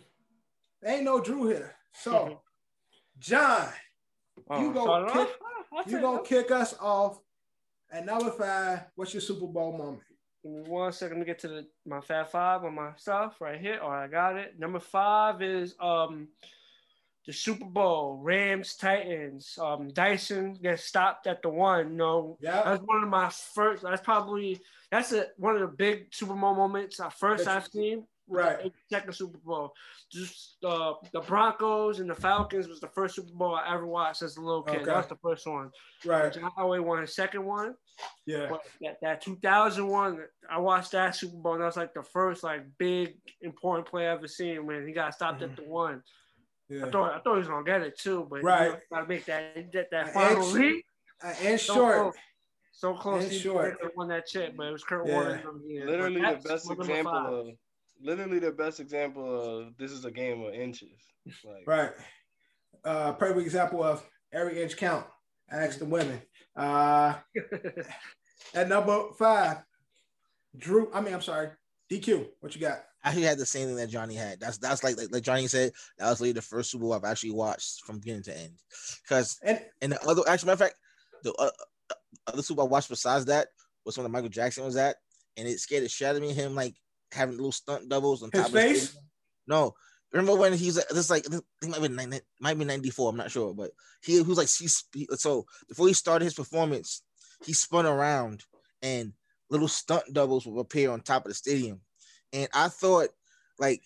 There ain't no Drew here. So, <laughs> John, you Oh, go start it kick- <laughs> you gonna kick us off at number five. What's your Super Bowl moment? Give me one second to get to the, my Fab Five on my stuff right here. All right, I got it. Number five is um the Super Bowl, Rams Titans. Um, Dyson gets stopped at the one. No, Yeah. that's one of my first. That's probably that's a, one of the big Super Bowl moments. Uh, first That you- I've seen. Right. Second Super Bowl. Just uh, the Broncos and the Falcons was the first Super Bowl I ever watched as a little kid. Okay. That was the first one. Right. John Elway won his second one. Yeah. But that, that 2001, I watched that Super Bowl. And that was like the first like big important play I ever seen when he got stopped at the one. Yeah. I thought I thought he was gonna get it too, but Right. you know, gotta make that that, that final extra- lead. Uh, and So short. close. So close. And he short. won that chip, but it was Kurt Yeah. Warner. from here. Literally the best example of literally the best example of this is a game of inches. Like Right. Uh, perfect example of every inch count. Ask the women. Uh, <laughs> at number five, Drew. I mean, I'm sorry, DQ. What you got? I actually had the same thing that Johnny had. That's that's like like, like Johnny said. That was really the first Super Bowl I've actually watched from beginning to end. Because And and the other, actually, matter of fact, the uh, uh, other Super Bowl I watched besides that was when Michael Jackson was at, and it scared the shit out of me. Him like having little stunt doubles on His top of his face? No, remember when he's this like this might be 90, might be ninety four. I'm not sure, but he, he was like he, so before he started his performance, he spun around and little stunt doubles would appear on top of the stadium, and I thought like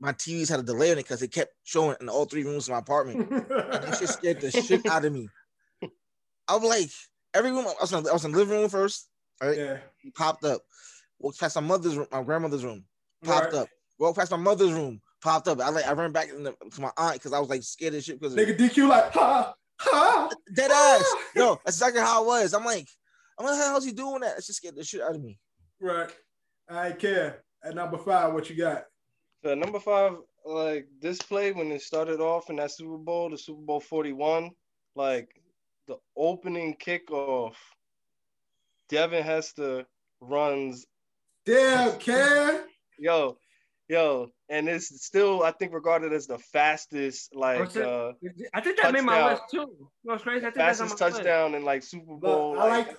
my TVs had a delay on it because it kept showing in all three rooms of my apartment. <laughs> And that shit scared the shit out of me. I'm like, every room I was in, I was in the living room first. Right, yeah. popped up. Walked past my mother's room, my grandmother's room, popped Right. up. Walked past my mother's room, popped up. I like I ran back in the, to my aunt because I was like scared as shit because Nigga DQ like ha ha. dead ass. No, that's exactly how it was. I'm like, I'm like, how's he doing that? It just scared the shit out of me. Right. I care. At number five, what you got? So number five, like this play when it started off in that Super Bowl, the Super Bowl 41, like the opening kickoff, Devin Hester runs, Damn, Cam. yo, yo, and it's still I think regarded as the fastest like What's uh I think that made my touchdown. list too. No, it's crazy. I think that's on fastest my list. touchdown in like Super Bowl. I like-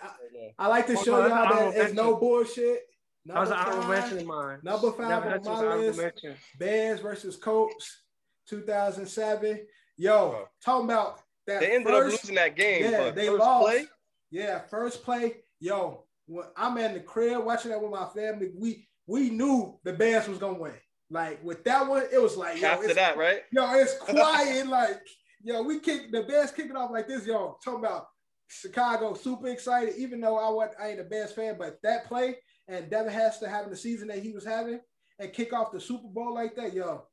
I like to show y'all that honorable it's no mention. Bullshit. That was Number an honorable five, mention of mine. number five Devin on my was an honorable list. mention. Bears versus Colts, 2007. Yo, talking about that. They ended first, up losing that game, Yeah, they first lost. play, Yeah, first play. Yo, when I'm in the crib watching that with my family, we we knew the Bears was gonna win. Like with that one, it was like yo, after it's, that, right? yo, it's <laughs> quiet. like yo, we kick the Bears kicking off like this. Yo, talking about Chicago, super excited. Even though I wasn't, I ain't a Bears fan, but that play and Devin Hester having the season that he was having and kick off the Super Bowl like that, yo,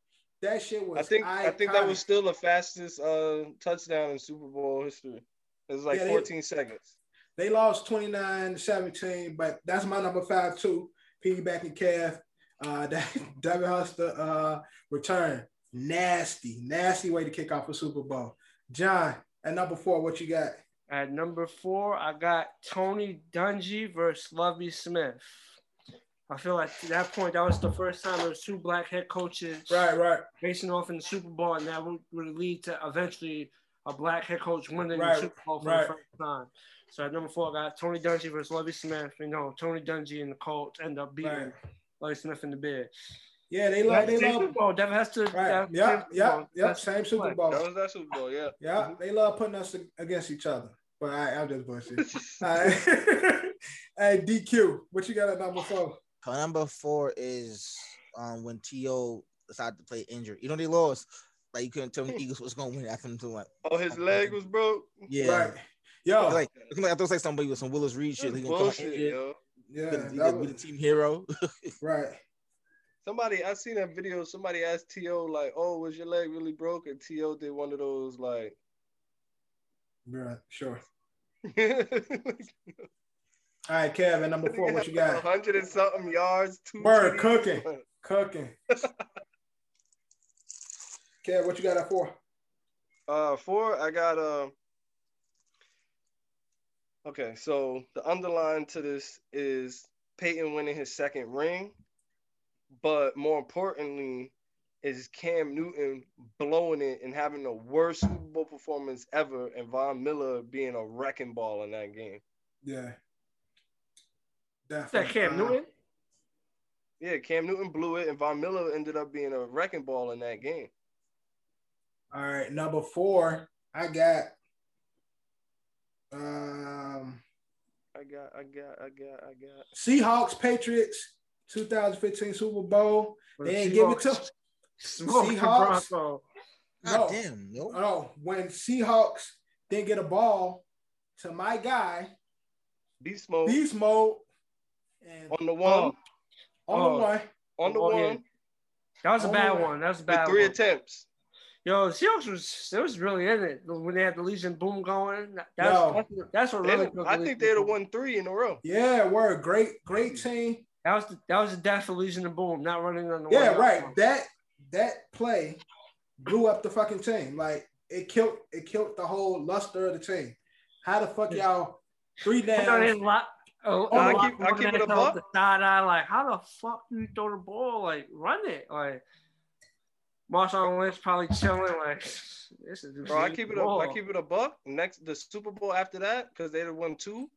that shit was. I think I think that was still the fastest uh touchdown in Super Bowl history. It was like Yeah, they- 14 seconds. They lost 29 17, but that's my number five, too. Piggybacking calf. Uh, <laughs> that Devin Hester uh, return. Nasty, nasty way to kick off a Super Bowl. John, at number four, what you got? At number four, I got Tony Dungy versus Lovie Smith. I feel like at that point, that was the first time there was two black head coaches Right, right, facing off in the Super Bowl, and that would, would lead to eventually a black head coach winning Right, the Super Bowl for right. the first time. So at number four, I got Tony Dungy versus Lovie Smith. You know, Tony Dungy and the Colts end up beating right. Lovie Smith in the bid. Yeah, they love, they love. Super Bowl. Devin Hester. Right, yeah, yeah, yeah, same Super Bowl. That was that Super Bowl, yeah. Yeah, they love putting us against each other. But I, I'm just bullshit. <laughs> All right. <laughs> hey, DQ, what you got at number four? So number four is um when T.O. decided to play injured. You know they lost. Like you couldn't tell me Eagles was gonna win after them to like Oh, his leg was broke. yeah. Right. Yo, Like, it's like I thought it was like somebody with some Willis Reed shit. He gonna come out Bullshit, yo. yeah, He gonna- he that gonna be was, the team hero. <laughs> right. Somebody, I seen that video. Somebody asked T.O. like, "Oh, was your leg really broke?" And T.O. did one of those like, Right, sure. <laughs> All right, Kevin, number four. What you got? hundred and something yards. Two TDs. cooking. Cooking. <laughs> Kev, what you got at four? Uh, four. I got uh. Okay, so the underline to this is Peyton winning his second ring, but more importantly, is Cam Newton blowing it and having the worst Super Bowl performance ever, and Von Miller being a wrecking ball in that game. Yeah. That Cam Newton. Yeah, Cam Newton blew it, and Von Miller ended up being a wrecking ball in that game. All right, number four. I got. Um, I got, I got, I got, I got. Seahawks Patriots 2015 Super Bowl. They ain't give it to Smoke Seahawks. Bronco. God No. damn, no. Oh, when Seahawks didn't get a ball to my guy, Beast mode beast mode, and on the um, one, on Oh. the one. on the Oh, yeah. one, That was a Oh, bad yeah. one. That was a with bad three one. attempts. Yo, the Seahawks was it was really in it when they had the Legion boom going. That's Yo. that's, what- that's what They really. took I the think they'd have boom. won three in a row. Yeah, word. Great, great mm. team. That was the, that was the death of Legion and boom, not running on the Yeah, right. line. That that play blew up the fucking team. Like it killed it killed the whole luster of the team. How the fuck y'all three I know downs? lot- oh, I oh, keep- I keep it a the- buck. the side like, how the fuck do you throw the ball? Like, run it. Like, Marshawn Lynch probably chilling. Like, <laughs> this is Bro, I keep it up. I keep it a buck. Next, the Super Bowl after that, because they'd have won two.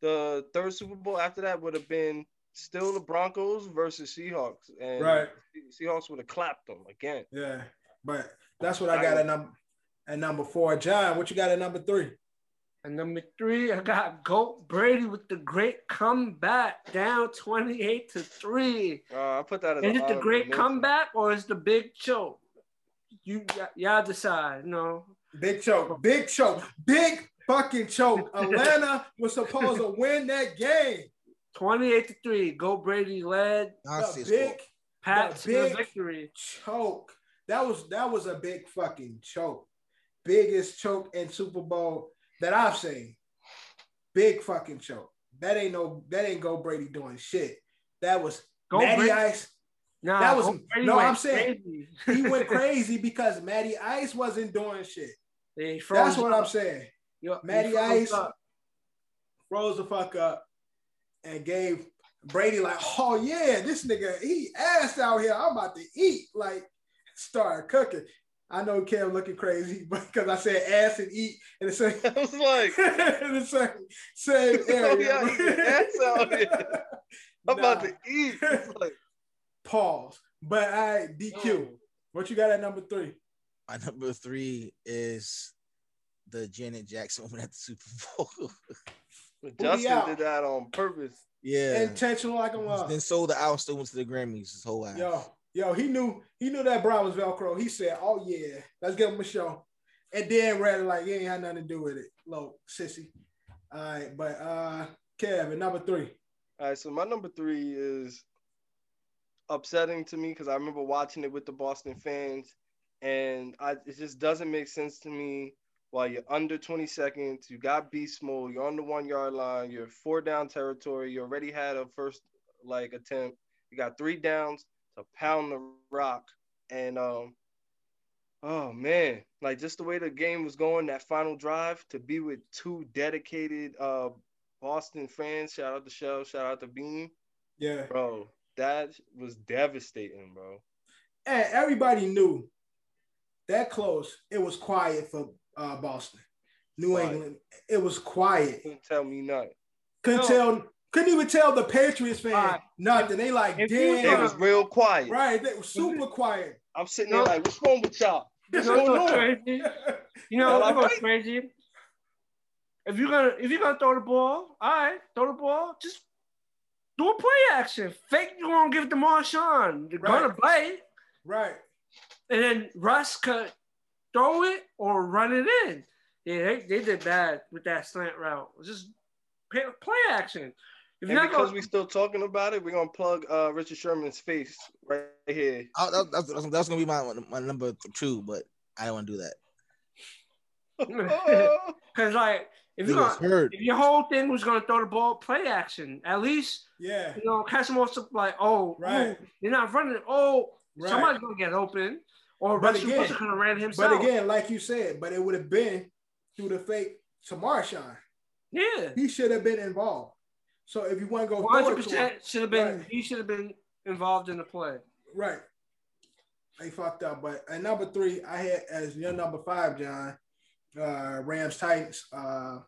The third Super Bowl after that would have been still the Broncos versus Seahawks, and Right. Seahawks would have clapped them again. Yeah, but that's what I got at number at number four. John, what you got at number three? And number three, I got Goat Brady with the great comeback, down twenty-eight to three. Uh, I put that as Is it the great comeback or is the big choke? You y- y'all decide. no. Big choke, big choke, big fucking choke. <laughs> Atlanta was supposed to win that game. Twenty-eight to three. Go Brady led Nonsense. The big Pat The to big- victory. choke. That was that was a big fucking choke. Biggest choke in Super Bowl that I've seen. Big fucking choke. That ain't no that ain't go Brady doing shit. That was Goat Matty Brady. Ice. Nah, that was- Brady no, I'm saying- crazy. He went <laughs> crazy because Matty Ice wasn't doing shit. He froze That's what up. I'm saying. Yo, he Matty Ice. up. Froze the fuck up and gave Brady like, oh yeah, this nigga he ass out here. I'm about to eat. Like, started cooking. I know Cam looking crazy, <laughs> but because I said ass and eat and the same, <laughs> I was like, <laughs> in the same, same Oh, area. yeah, ass out here. I'm about to eat. Like, Pause. But I DQ. Mm. What you got at number three? My number three is the Janet Jackson woman at the Super Bowl. Justin did that on purpose. yeah. Intentional like a law. Then sold the album, still went to the Grammys his whole ass. Yo, yo, he knew he knew that Brown was Velcro. He said, "Oh yeah, let's give him a show." And then read it like he ain't had nothing to do with it. Low sissy. All right, but uh, Kevin, number three. All right, so my number three is upsetting to me because I remember watching it with the Boston fans, and I it just doesn't make sense to me. While you're under 20 seconds, you got beast mode, you're on the one yard line, you're four down territory, you already had a first like attempt, you got three downs to pound the rock, and um, oh man, like just the way the game was going, that final drive to be with two dedicated uh Boston fans. Shout out to Shell. Shout out to Bean. Yeah, Bro, that was devastating, bro. and everybody knew that close. It was quiet for uh, Boston, New Quiet. England. It was quiet. Couldn't tell me nothing. Couldn't No. tell. Couldn't even tell the Patriots fan Alright. nothing. They like, If you It was real quiet. right. They were super quiet. I'm sitting there like, what's wrong with y'all? You What's know going what's on? crazy? You know Y'all what's alright? crazy? If you're gonna if you're gonna throw the ball, all right, throw the ball. Just do a play action. Fake you're gonna give it to Marshawn. You're Right. gonna bite, right. and then Russ could throw it or run it in. Yeah, they, they did bad with that slant route. Just play, play action. If And you're because gonna, we still talking about it, we're gonna plug uh Richard Sherman's face right here. I, that, that's, that's, that's gonna be my my number two, but I don't want to do that. <laughs> Because like if you was gonna, hurt. if your whole thing was gonna throw the ball, play action. At least Yeah, you know catch them off like oh Right. ooh, you're not running. Oh right. somebody's gonna get open. Or But again- could have ran himself. But again, like you said, but it would have been through the fake to Marshawn. yeah, He should have been involved. So if you want to go one hundred it to him, percent should have been. Right. He should have been involved in the play. right? They fucked up. But at number three, I had as your number five, John, uh, Rams Titans, uh,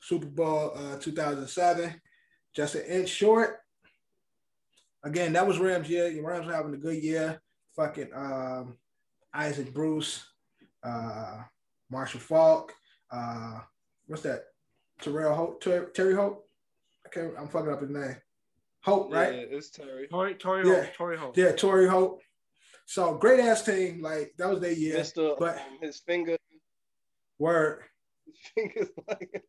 Super Bowl uh, 2007, just an inch short. Again, that was Rams year. Rams were having a good year. Fucking um, Isaac Bruce, uh, Marshall Faulk, uh, what's that? Terrell Hope, Ter- Terry Hope. Okay, I'm fucking up his name. Hope, right? Yeah, it's Terry. Tory, Tory, Yeah. Holt, Torry Holt. Yeah, Tory Hope. So great ass team. Like that was their year. Mr. but- um, his finger, Word. his fingers <laughs> like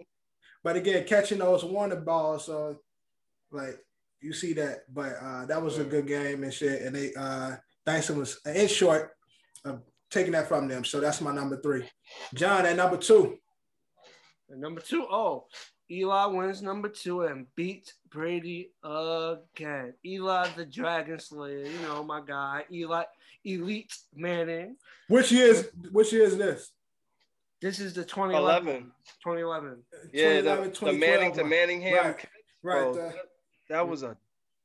But again, catching those Warner balls, so like you see that. But uh that was a good game and shit. And they uh Dyson was in short of taking that from them. So that's my number three. John at number two. And number two, oh, Eli wins number two and beats Brady again. Eli the Dragon Slayer, you know my guy. Eli Elite Manning. Which year is which year is this? This is the 2011. 11. 2011. Yeah, 2011, the, the Manning to. Manningham. Right. Right. bro, uh, that, that was a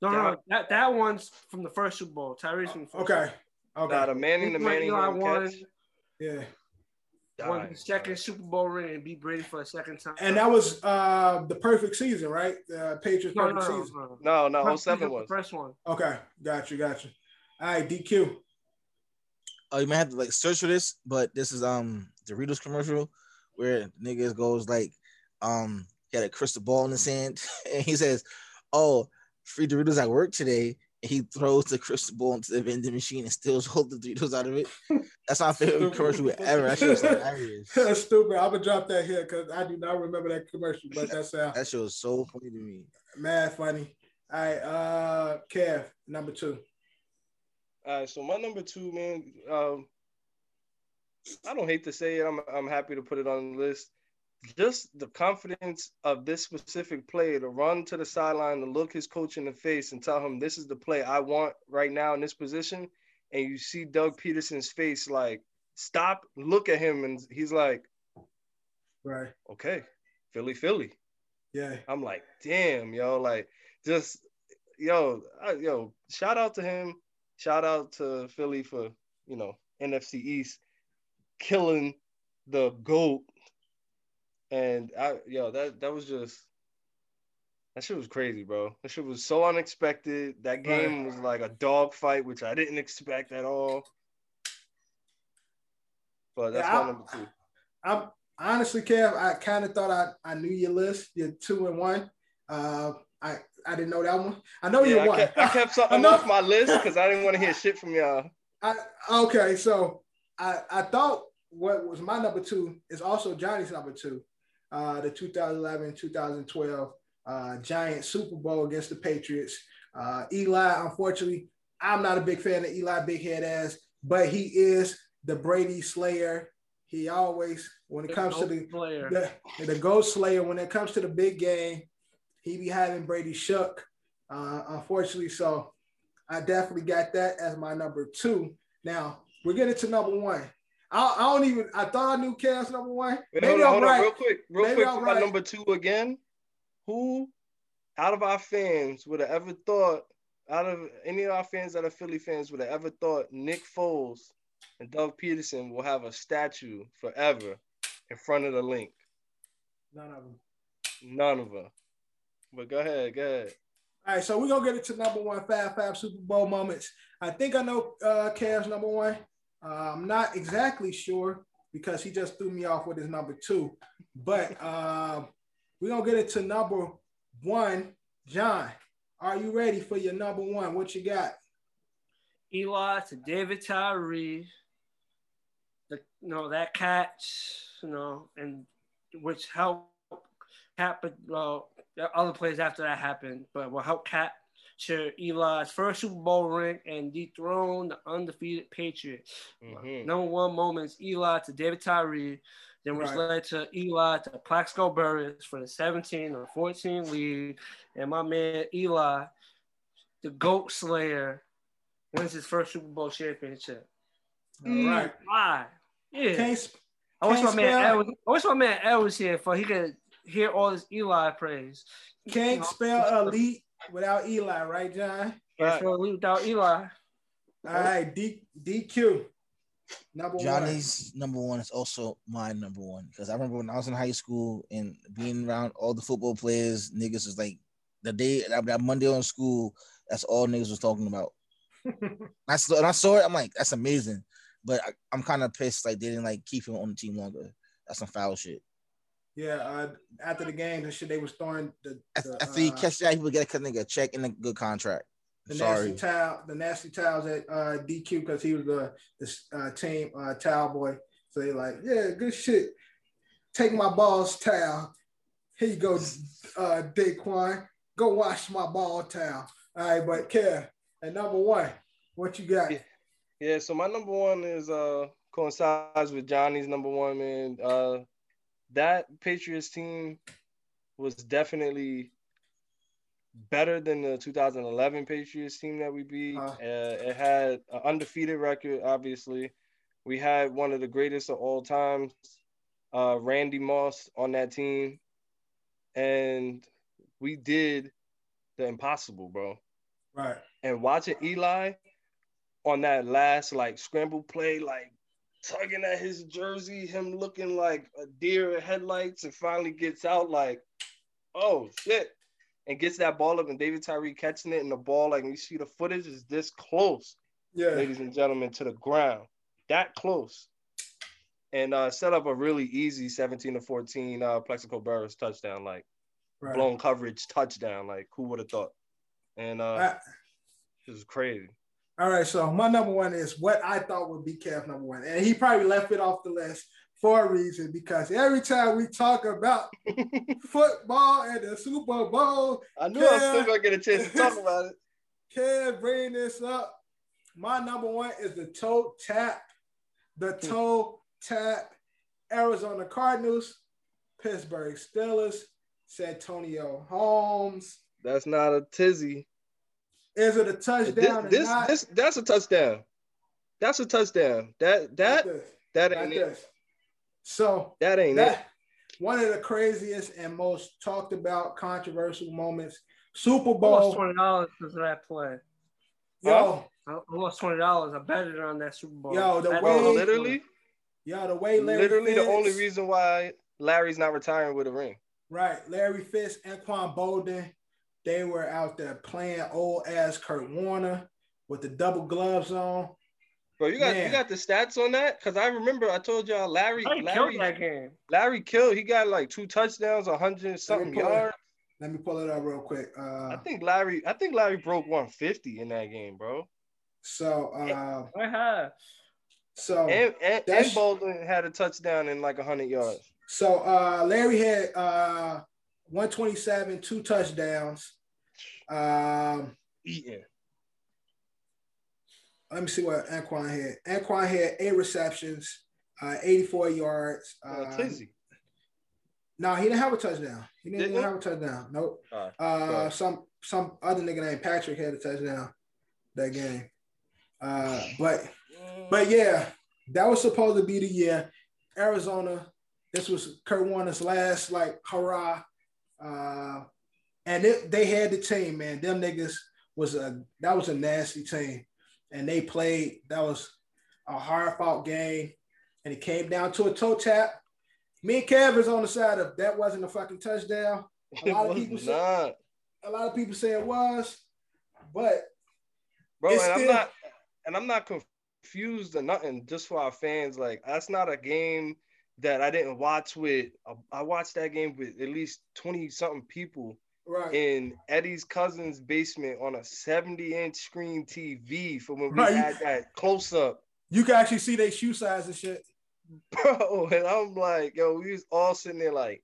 No, no, no. That, that one's from the first Super Bowl. Tyree's from the first okay. Okay. nah, the Manning to Super Bowl. Eli Manningham won, catch. yeah. won died, his second Super Bowl ring and beat Brady for a second time. And that was uh the perfect season, right? The Patriots no, no, perfect no, season. no. No, no, First- 07 the was. first one. Okay, got you, got you. All right, DQ. Oh, you might have to like search for this, but this is um Doritos commercial where niggas goes like um he had a crystal ball in his hand <laughs> and he says, "Oh, free Doritos at work today." And he throws the crystal ball into the vending machine and steals all the Doritos out of it. That's my favorite commercial ever. That shit was hilarious. <laughs> That's stupid. I'm gonna drop that here because I do not remember that commercial, but that's <laughs> uh, That shit was so funny to me. mad funny. All right, uh, Kev, number two. All right, so my number two, man. Um, I don't hate to say it. I'm I'm happy to put it on the list. Just the confidence of this specific play to run to the sideline to look his coach in the face and tell him this is the play I want right now in this position, and you see Doug Pederson's face like stop, look at him, and he's like, Right. okay, Philly, Philly. Yeah. I'm like, damn, yo, like just yo, I, yo, shout out to him. Shout out to Philly for, you know, NFC East killing the GOAT. And I yo, that that was just that shit was crazy, bro. That shit was so unexpected. That game was like a dog fight, which I didn't expect at all. But that's Yeah, my I- number two. I'm honestly, Kev. I kind of thought I, I knew your list. Your two and one. Uh, I I didn't know that one. I know Yeah, you I one. kept, I kept <laughs> something off my list because I didn't want to hear shit from y'all. I, okay, so I, I thought what was my number two is also Johnny's number two. Uh, the 2011 2012 uh, Giant Super Bowl against the Patriots. Uh, Eli, unfortunately, I'm not a big fan of Eli Big Head ass, but he is the Brady Slayer. He always, when it comes to the player. the, the Ghost Slayer, when it comes to the big game, he be having Brady shook. Uh, unfortunately, so I definitely got that as my number two. Now we're getting to number one. I, I don't even. I thought I knew Cavs number one. Wait, Maybe hold on, I'm hold on, right. real quick, real Maybe quick I'm right. number two again. Who out of our fans would have ever thought, out of any of our fans that are Philly fans, would have ever thought Nick Foles and Doug Pederson will have a statue forever in front of the Linc? None of them. None of them. But go ahead, go ahead. All right, so we're gonna get into number one Fab Fab Super Bowl moments. I think I know uh Cavs number one. Uh, I'm not exactly sure because he just threw me off with his number two. But <laughs> uh, we're gonna get into number one. John, are you ready for your number one? What you got? Eli to David Tyree. The you know that catch, you know, and which helped Cap, but well, other plays after that happened, but will help capture Eli's first Super Bowl ring and dethrone the undefeated Patriots. Mhm. Number one moments, Eli to David Tyree. then which Right. led to Eli to Plaxico Burress for the 17 or 14 lead. And my man Eli, the GOAT Slayer, wins his first Super Bowl championship. All right. Why? Yeah. Can't sp- I wish my can't man spell- Ed was, I wish my man Ed was here for he could hear all this Eli praise. can't spell elite without Eli, right, John? That's what we without Eli. All right, D DQ. Number Johnny's number one is also my number one because I remember when I was in high school and being around all the football players, niggas was like the day that, that Monday on school. That's all niggas was talking about. <laughs> I saw and I saw it. I'm like, that's amazing, but I, I'm kind of pissed like they didn't like keep him on the team longer. That's some foul shit. Yeah, uh, after the game and shit, they was throwing the, After, the, after you uh, catch that, people get a nigga a check and a good contract. the Sorry. nasty towel, the nasty towels at uh, DQ because he was the, the uh, team uh, towel boy. So they like, yeah, good shit. Take my balls towel. Here you go, uh, Daquan. Go wash my ball towel. All right, but care. And number one, what you got? Yeah. Yeah, so my number one is uh coincides with Johnny's number one, man. Uh that Patriots team was definitely better than the 2011 Patriots team that we beat. Uh. Uh, it had an undefeated record, obviously. We had one of the greatest of all times, uh, Randy Moss, on that team, and we did the impossible, bro Right. and watching Eli on that last like scramble play, like tugging at his jersey, him looking like a deer in headlights, and finally gets out like, oh shit, and gets that ball up, and David Tyree catching it, and the ball, like you see the footage is this close, Yeah. ladies and gentlemen, to the ground, that close. And uh, set up a really easy 17 to 14 uh, Plaxico Burress touchdown, like Right. blown coverage touchdown. Like who would have thought? And uh, right. it was crazy. All right, so my number one is what I thought would be Kev number one, and he probably left it off the list for a reason because every time we talk about <laughs> football and the Super Bowl, I knew I was still gonna get a chance to talk about it. <laughs> Kev bring this up. My number one is the toe tap, the hmm. toe tap. Arizona Cardinals, Pittsburgh Steelers, Santonio Holmes. That's not a tizzy. Is it a This, touchdown? or this, not? this, that's a touchdown. That's a touchdown. That, that, Like that like ain't it. this. So That ain't it. one of the craziest and most talked about controversial moments. Super I lost Bowl, twenty dollars because of that play. yo, I I lost twenty dollars. I betted on that Super Bowl. Yo, the I way- on that literally, yo, the way Larry literally the only reason why Larry's not retiring with a ring. right, Larry Fitz and Quan Boldin, they were out there playing old ass Kurt Warner with the double gloves on. Bro, you got Man. you got the stats on that? Cause I remember I told y'all Larry, Larry Larry, killed that game. Larry killed. He got like two touchdowns, hundred something yards. Let me pull it up real quick. Uh, I think Larry, I think Larry broke 150 in that game, bro. so, uh, I have. so, And and, That's- and Boldin had a touchdown in like hundred yards. so uh, Larry had uh, 127, two touchdowns. Um, let me see what Anquan had. Anquan had eight receptions, uh, 84 yards. Uh, Tizzy. no, he didn't have a touchdown. He didn't, Didn't have a touchdown. Nope. Uh, some some other nigga named Patrick had a touchdown that game. Uh, but but yeah, that was supposed to be the year. Arizona. This was Kurt Warner's last like hurrah. Uh, and it, they had the team, man. Them niggas was a that was a nasty team, and they played. That was a hard fought game, and it came down to a toe tap. Me and Kev is on the side of that wasn't a fucking touchdown. A lot of people was say- A lot of people say it was, but bro. And still- I'm not, and I'm not confused or nothing. Just for our fans, like that's not a game that I didn't watch with. Um, I watched that game with at least twenty something people right, in Eddie's cousin's basement on a 70 inch screen TV for when we Right. had that close up. you can actually see their shoe size and shit. <laughs> Bro, and I'm like, yo, we was all sitting there like,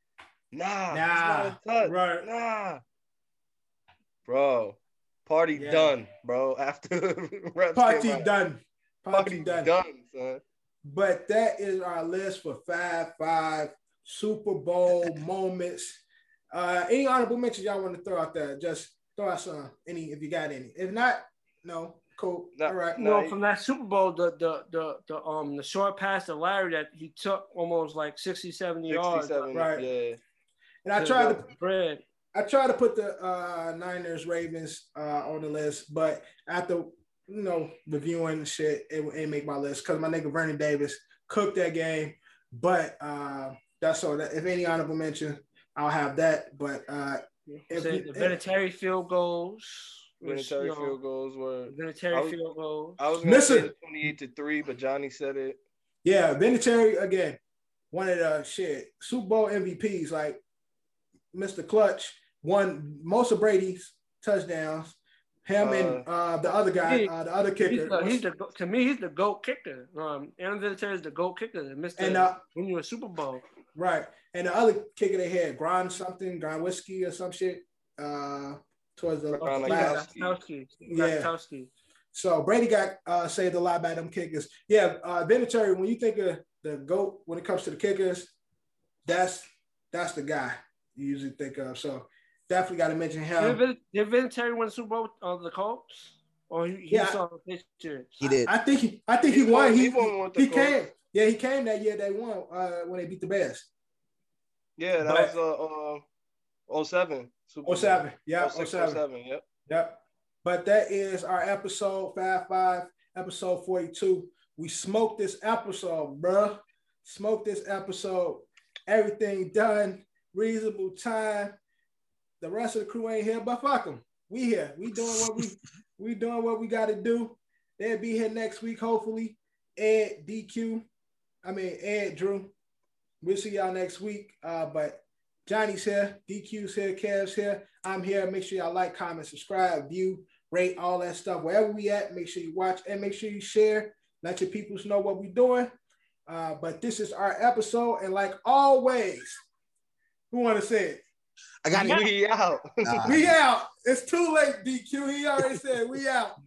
nah, it's not a touch. right. Nah. Bro, party Yeah. done, bro. <laughs> After Party done. Party, Party done. done. son. But that is our list for five five Super Bowl moments. Uh, any honorable mentions y'all want to throw out there? Just throw out some. Any if you got any. If not, no. Cool. No, All right. no. No, from that Super Bowl, the the the the um the short pass to Larry that he took almost like 60, 70 yards. 67, right. yeah. And I tried to bread. I tried to put the uh, Niners Ravens uh, on the list, but after you know reviewing the shit, it ain't make my list because my nigga Vernon Davis cooked that game. But uh, that's all. That if any honorable mention, I'll have that. But uh, if Say you- the Vinatieri field goals. which, Military you know, field goals were. Vinatieri I field goals. I was gonna say 28 to three, but Johnny said it. Yeah, Vinatieri again, one of the shit Super Bowl MVPs. Like Mr. Clutch won most of Brady's touchdowns. Him and uh, the other guy, He- uh, the other He's kicker. the, he's the to me he's the goat kicker. Um, Aaron Vinatieri is the goat kicker. that missed And, the uh, win you a Super Bowl. right, and the other kicker they had, Grind something, Grind whiskey or some shit. Uh, towards the Grind last. Gostkowski. Gostkowski. Yeah. Gostkowski. So Brady got uh, saved a lot by them kickers. Yeah, uh, Vinatieri. When you think of the goat when it comes to the kickers, that's that's the guy you usually think of. So definitely got to mention Did, him. Vin- did Vinatieri win the Super Bowl on the Colts? Or he, he Yeah. saw the pictures? He did. I think he, I think he, He won. won- He, he won with the he Colts. came. Yeah, he came that year. They won uh, when they beat the Bears. Yeah, that But- was uh, uh 07. Super Bowl. 07. Yeah, 06, 07. 07, Yep. Yep. But that is our episode five five, episode forty two. We smoked this episode, bruh. Smoked this episode. Everything done, reasonable time. The rest of the crew ain't here, but fuck them. We here. We doing what we <laughs> we doing what we got to do. They'll be here next week, hopefully. Ed, DQ, I mean Ed, Drew. We'll see y'all next week. Uh, but Johnny's here, DQ's here, Kev's here. I'm here. Make sure y'all like, comment, subscribe, view, rate, all that stuff. Wherever we at, make sure you watch and make sure you share. Let your peoples know what we're doing. Uh, but this is our episode, and like always, who want to say it? I got it. <laughs> We out. Nah. We out. It's too late, DQ. He already said we out.